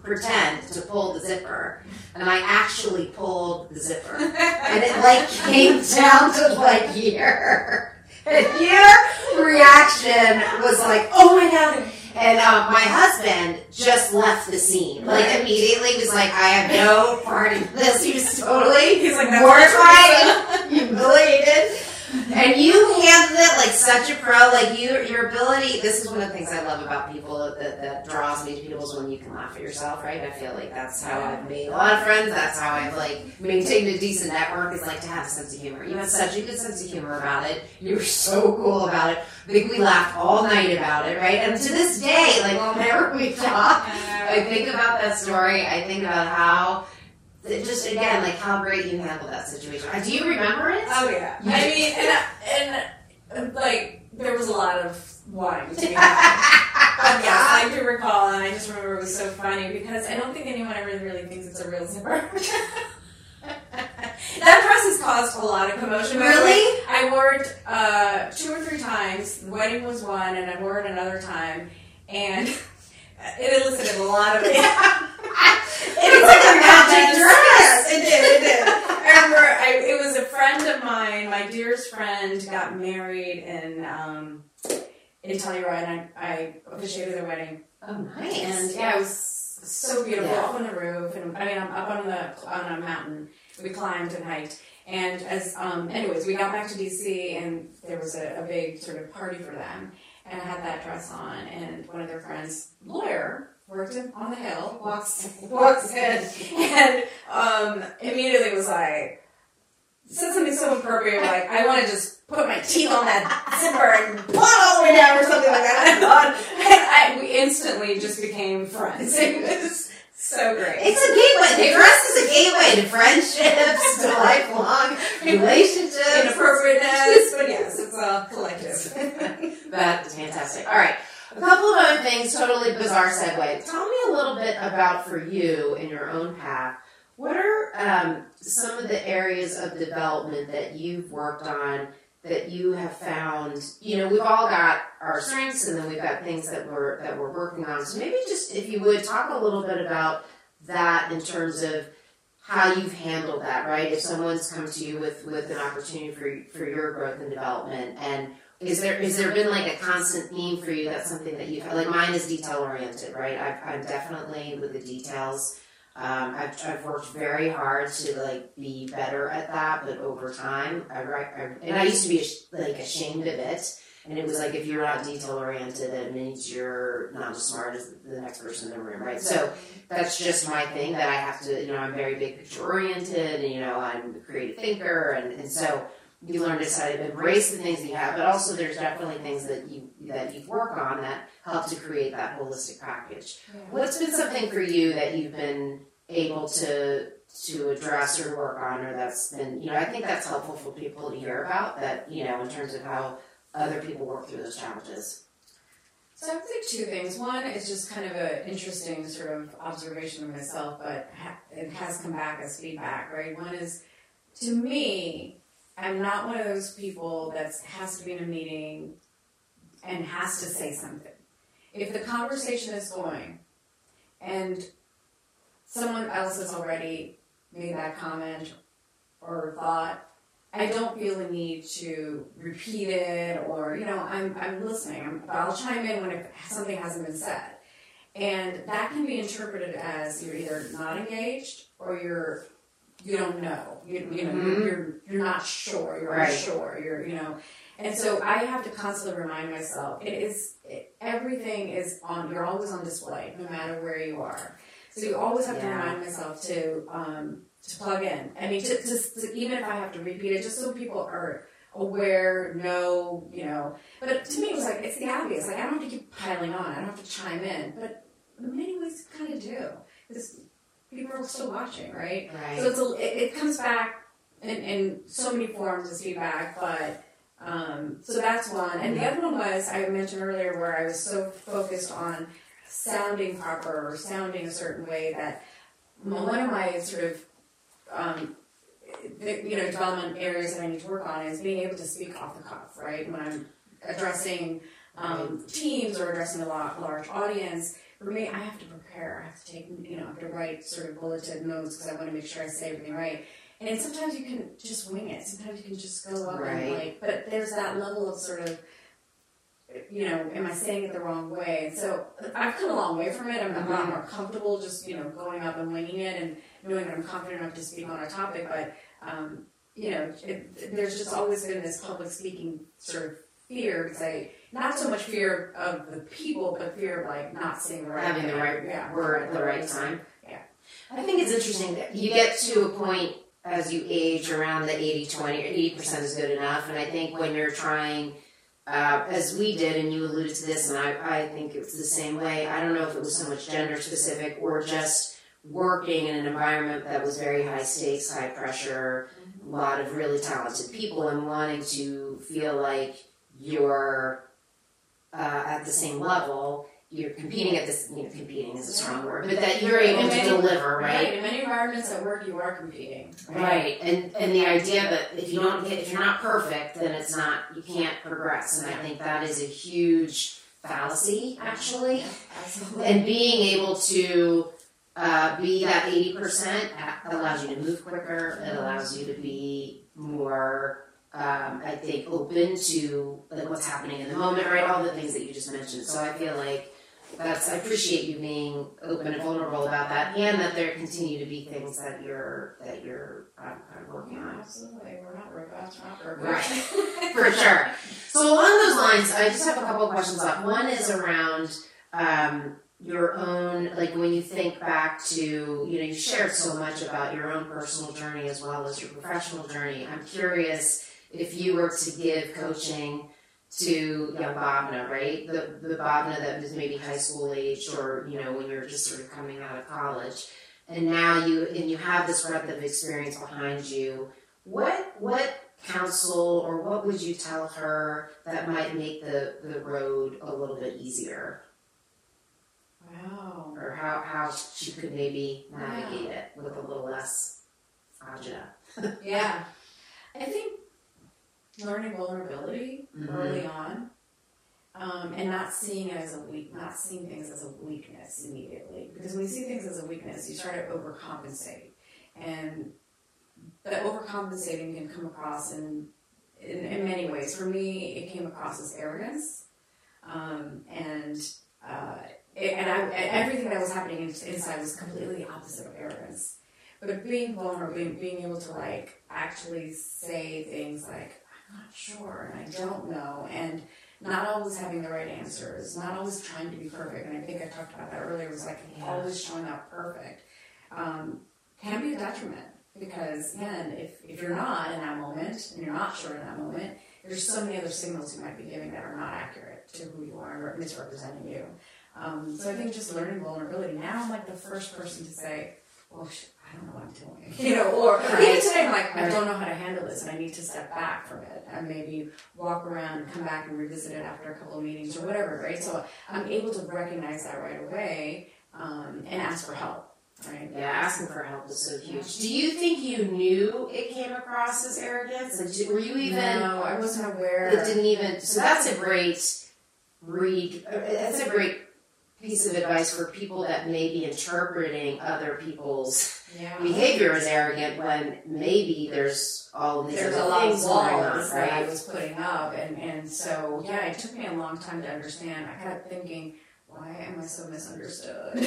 pretend to pull the zipper, and I actually pulled the zipper and it like came down to like here. And your reaction was like, "Oh my god!" And um, my husband just left the scene. Like immediately was like, "I have no part in this." He was totally He's like, "That's mortified, and humiliated. And you handled it like such a pro. Like you, your ability. This is one of the things I love about people that, that draws me to people is when you can laugh at yourself. Right? I feel like that's how I've made a lot of friends. That's how I've like maintained a decent network. Is like to have a sense of humor. You had such a good sense of humor about it. You were so cool about it. I think we laughed all night about it. Right? And to this day, like whenever we talk, I think about that story. I think about how. Just again, like how great you handled that situation. Do you remember it? Oh yeah. I mean, and, and like there was a lot of wanting to be happy. But yes, I do recall, and I just remember it was so funny because I don't think anyone ever really thinks it's a real zipper. that dress has caused a lot of commotion. by the way. Really? I I wore it uh, two or three times. The wedding was one, and I wore it another time, and it elicited a lot of. it It's like a magic dress. It did. It did. I remember I, it was a friend of mine, my dearest friend, got married in um, in Telluride, and I, I officiated their wedding. Oh, nice. And yeah, it was so beautiful Yeah. up on the roof, and I mean, I'm up on the on a mountain. We climbed and hiked, and as um, anyways, we got back to DC, and there was a, a big sort of party for them, and I had that dress on, and one of their friends, lawyer, worked on the hill, walks walks in, and um, immediately was like. Said something so appropriate, like I want to just put my teeth on that zipper and pull all the way down, or something like that. And I thought, I, we instantly just became friends. It was so great. It's a gateway. The dress is a gateway to friendships, to lifelong relationships. Inappropriateness, but yes, it's all collective. That is fantastic. All right. A couple of other things, totally bizarre segue. Tell me a little bit about for you in your own path. What are um, some of the areas of development that you've worked on that you have found? You know, we've all got our strengths, and then we've got things that we're that we're working on. So maybe just if you would talk a little bit about that in terms of how you've handled that, right? If someone's come to you with with an opportunity for for your growth and development, and is there is there been like a constant theme for you? That's something that you've like. Mine is detail oriented, right? I've, I'm definitely with the details. Um, I've, I've worked very hard to like be better at that, but over time, I, write- I and I used to be like ashamed of it. And it was like if you're not detail oriented, it means you're not as smart as the next person in the room, right? So that's just my thing that I have to, you know, I'm very big picture oriented, and you know, I'm a creative thinker, and, and so you learn to sort of embrace the things that you have, but also there's definitely things that you that you work on that help to create that holistic package. What's been something for you that you've been able to to address or work on, or that's been, you know, I think that's helpful for people to hear about that, you know, in terms of how other people work through those challenges. So I say two things. One is just kind of an interesting sort of observation of myself, but it has come back as feedback, right? One is, to me, I'm not one of those people that has to be in a meeting and has to say something. If the conversation is going and someone else has already made that comment or thought, I don't feel the need to repeat it or, you know, I'm, I'm listening. I'm, I'll chime in when it, something hasn't been said. And that can be interpreted as you're either not engaged or you're, you don't know. You, you know, Mhm. you're, you're not sure. You're Right. unsure. You're, you know. And so I have to constantly remind myself, it is, it, everything is on, you're always on display, no matter where you are. So you always have to Yeah. remind myself to, um, to plug in. I mean, to, to, to, even if I have to repeat it, just so people are aware, know, you know. But to me, it was like, it's the obvious. Like, I don't have to keep piling on. I don't have to chime in. But in many ways, kind of do. Because people are still watching, right? Right. So it's a, it, it comes back in, in so many forms as feedback, but um, so that's one. And the other one was I mentioned earlier where I was so focused on sounding proper or sounding a certain way that one of my sort of um, the, you know development areas that I need to work on is being able to speak off the cuff, right? When I'm addressing um, teams or addressing a lot, large audience, for me, I have to prepare. I have to take, you know, I have to write sort of bulleted notes because I want to make sure I say everything right. And sometimes you can just wing it. Sometimes you can just go up and like, but there's that level of sort of, you know, am I saying it the wrong way? So I've come a long way from it. I'm a lot more comfortable just, you know, going up and winging it and knowing that I'm confident enough to speak on a topic. But, um, you know, it, there's just always been this public speaking sort of fear because I, not so much fear of the people, but fear of like not saying the right having the right yeah, word at the right time. Yeah. I think it's interesting that you get to a point as you age around the 80 20 or 80% is good enough. And I think when you're trying, uh, as we did, and you alluded to this, and I, I think it's the same way. I don't know if it was so much gender specific or just working in an environment that was very high stakes, high pressure, a lot of really talented people, and wanting to feel like you're uh, at the same level you're competing at this. You know, competing is a strong word, but that you're able to deliver, right? In many environments at work, you are competing. Right, and and the idea that if you don't get, if you're not perfect, then it's not you can't progress, and I think that is a huge fallacy, actually. Absolutely. And being able to uh, be that eighty percent allows you to move quicker. It allows you to be more, um, I think, open to like what's happening in the moment, right? All the things that you just mentioned. So I feel like that's I appreciate you being open and vulnerable about that, and that there continue to be things that you're that you're um, kind of working on. absolutely. We're not robots. We're not perfect. Right. For sure. So along those lines, I just have a couple of questions left. One is around um, your own, like when you think back to, you know, you shared so much about your own personal journey as well as your professional journey. I'm curious if you were to give coaching to young Bhavna, right? The the Bhavna that was maybe high school age or, you know, when you're just sort of coming out of college. And now you and you have this breadth of experience behind you. What what counsel or what would you tell her that might make the, the road a little bit easier? Wow. Or how, how she could maybe navigate it with a little less agita? Yeah. I think learning vulnerability Mhm. early on. Um, and not seeing it as a weak, not seeing things as a weakness immediately, because when you see things as a weakness, you start to overcompensate, and the overcompensating can come across in, in in many ways. For me, it came across as arrogance, um, and uh, it, and I, everything that was happening inside was completely the opposite of arrogance. But being vulnerable, being, being able to like actually say things like I'm not sure and I don't know, and not always having the right answers, not always trying to be perfect. And I think I talked about that earlier. It Was like Yeah. always showing up perfect um, can be a detriment because again, if if you're not in that moment and you're not sure in that moment, there's so many other signals you might be giving that are not accurate to who you are, or misrepresenting you. Um, so I think just learning vulnerability. Now I'm like the first person to say, "Well, sh- I don't know what I'm doing," you know, or Right. even today I'm like, "I don't know how to handle this, and I need to step back from it and maybe walk around and come back and revisit it after a couple of meetings or whatever." Right? So I'm able to recognize that right away um, and ask for help. Right? Yeah, asking for help is so huge. Do you think you knew it came across as arrogance? Like, did- were you even? no, I wasn't aware. It didn't even. So that's a great read. That's a great piece of advice for people that may be interpreting other people's yeah. behavior is arrogant when maybe there's all these There's a lot of going on, walls that I was putting up, and, and so yeah, it took me a long time to understand. I kept thinking, why am I so misunderstood?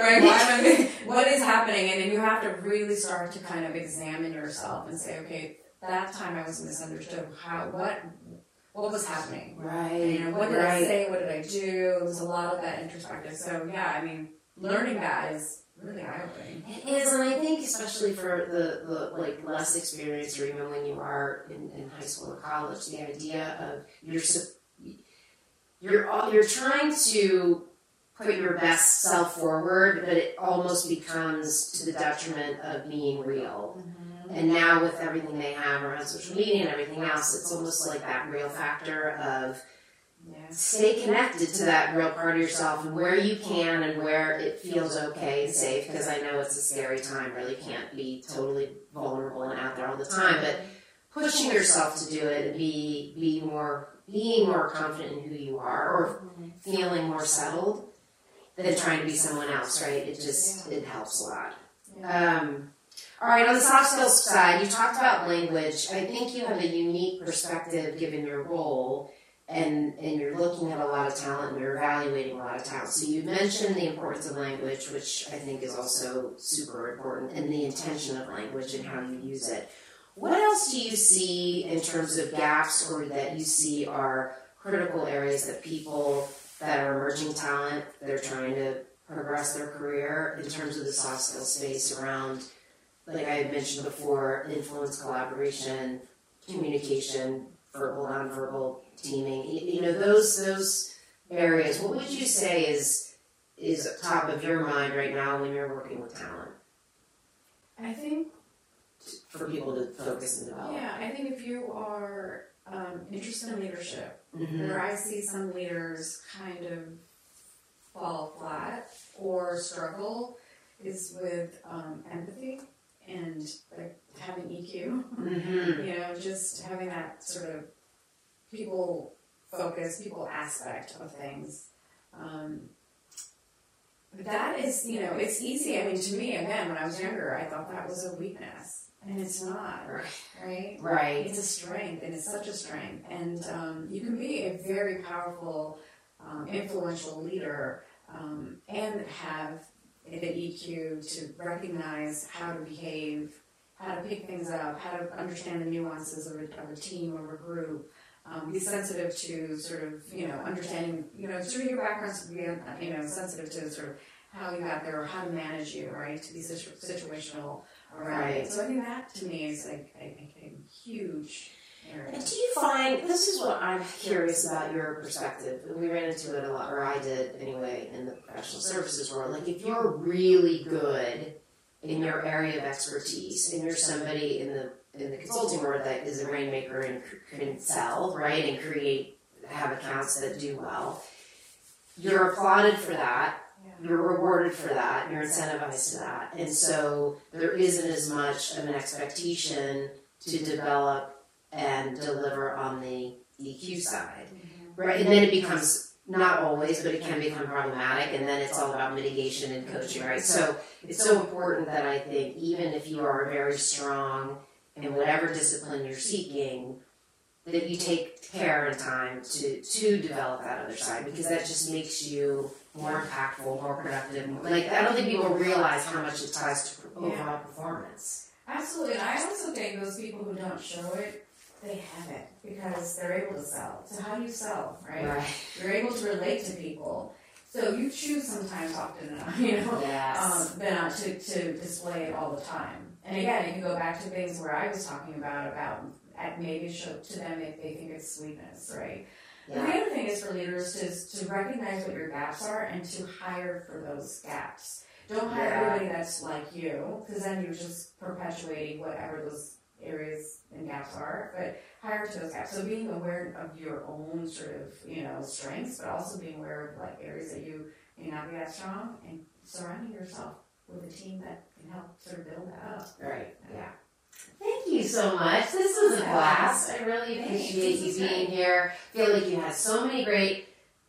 Right? Why am I, what is happening? And then you have to really start to kind of examine yourself and say, okay, that time I was misunderstood. How what what was happening? Right. And, you know, what did I say? What did I do? There's a lot of that introspective. So yeah, I mean, learning that is really eye opening. It is, and I think especially for the, the like less experienced, or even when you are in, in high school or college, the idea of you're you're all, you're trying to put your best self forward, but it almost becomes to the detriment of being real. Mm-hmm. And now with everything they have around social media and everything else, it's almost like that real factor of Yeah. stay connected to that real part of yourself and where you can and where it feels okay and safe because I know it's a scary time really can't be totally vulnerable and out there all the time but pushing yourself to do it and be be more being more confident in who you are or feeling more settled than trying to be someone else right? It just it helps a lot. Um, all right, on the soft skills side, you talked about language. I think you have a unique perspective given your role, and and you're looking at a lot of talent and you're evaluating a lot of talent. So you mentioned the importance of language, which I think is also super important, and the intention of language and how you use it. What else do you see in terms of gaps or that you see are critical areas that people that are emerging talent, they're trying to progress their career in terms of the soft skill space around like I mentioned before, influence, collaboration, communication, verbal, nonverbal, teaming. You, know those those areas. What would you say is is top of your mind right now when you're working with talent I think for people to focus and develop? Yeah, I think if you are um, interest in leadership. Mhm. Where I see some leaders kind of fall flat or struggle is with um, empathy and like having EQ. Mhm. you know, just having that sort of people focus, people aspect of things. Um, that is, you know, it's easy. I mean, to me, again, when I was younger, I thought that was a weakness, and it's not, Right. right? Right. It's a strength, and it's such a strength. And um, you can be a very powerful, um, influential leader um, and have the EQ to recognize how to behave, how to pick things up, how to understand the nuances of a, of a team or a group. Um, be sensitive to sort of, you know, understanding, you know, sort of your background, so be, you know, sensitive to sort of how you got there or how to manage you, right? To be situ- situational around Right. it. So I think that to me is like a, a, a huge do you find this is what I'm curious about your perspective? and We ran into it a lot, or I did anyway, in the professional services world. Like, if you're really good in your area of expertise, and you're somebody in the in the consulting world that is a rainmaker and can sell, right, and create, have accounts that do well, you're applauded for that. You're rewarded for that. You're incentivized to that, and so there isn't as much of an expectation to develop and deliver on the EQ side. Mm-hmm. Right, and then it becomes not always, but it can become problematic, and then it's all about mitigation and coaching, right? So it's so important that I think even if you are very strong in whatever discipline you're seeking, that you take care and time to to develop that other side because that just makes you more impactful, more productive. Like I don't think people realize how much it ties to overall performance. Absolutely, and I also think those people who don't show it, they have it because they're able to sell. So how do you sell, right? Right. You're able to relate to people. So you choose sometimes often enough, you know, Yes. um, but not to, to display it all the time. And again, you can go back to things where I was talking about about at maybe show to them if they think it's sweetness, right? But the yeah. other thing is for leaders to, to recognize what your gaps are and to hire for those gaps. Don't hire Yeah. everybody that's like you, because then you're just perpetuating whatever those areas and gaps are. But hire to those gaps. So being aware of your own sort of you know strengths, but also being aware of like areas that you may not be that strong, and surrounding yourself with a team that can help sort of build that up. Right. Yeah. Thank you so much. This was a blast. I really appreciate you being here. I feel like you had so many great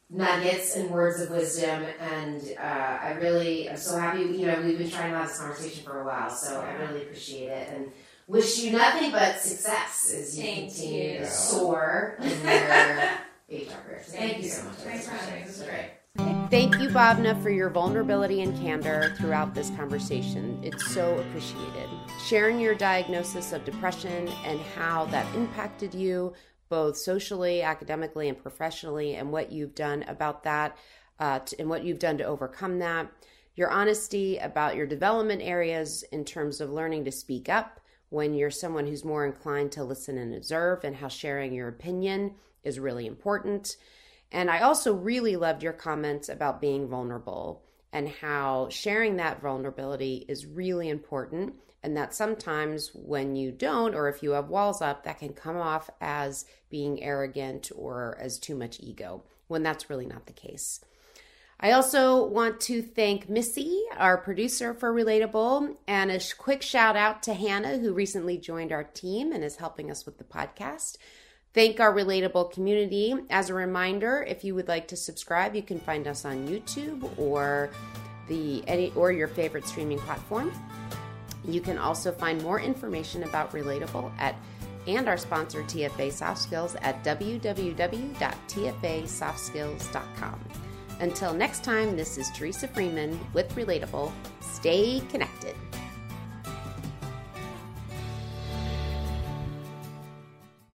nuggets and words of wisdom, and uh, I really am so happy. You know, we've been trying to have this conversation for a while, so I really appreciate it and wish you nothing but success as you Thank continue you. to soar in your HR career. So thank you so much. Thanks for having me. This was great. Thank you, Bhavna, for your vulnerability and candor throughout this conversation. It's so appreciated. Sharing your diagnosis of depression and how that impacted you, both socially, academically, and professionally, and what you've done about that, uh, t- and what you've done to overcome that. Your honesty about your development areas in terms of learning to speak up when you're someone who's more inclined to listen and observe, and how sharing your opinion is really important. And I also really loved your comments about being vulnerable and how sharing that vulnerability is really important. And that sometimes when you don't, or if you have walls up, that can come off as being arrogant or as too much ego, when that's really not the case. I also want to thank Missy, our producer for Relatable, and a quick shout out to Hannah, who recently joined our team and is helping us with the podcast. Thank our relatable community. As a reminder, if you would like to subscribe, you can find us on YouTube or the any or your favorite streaming platform. You can also find more information about Relatable at and our sponsor TFA Soft Skills at www.tfasoftskills.com. Until next time, this is Teresa Freeman with Relatable. Stay connected.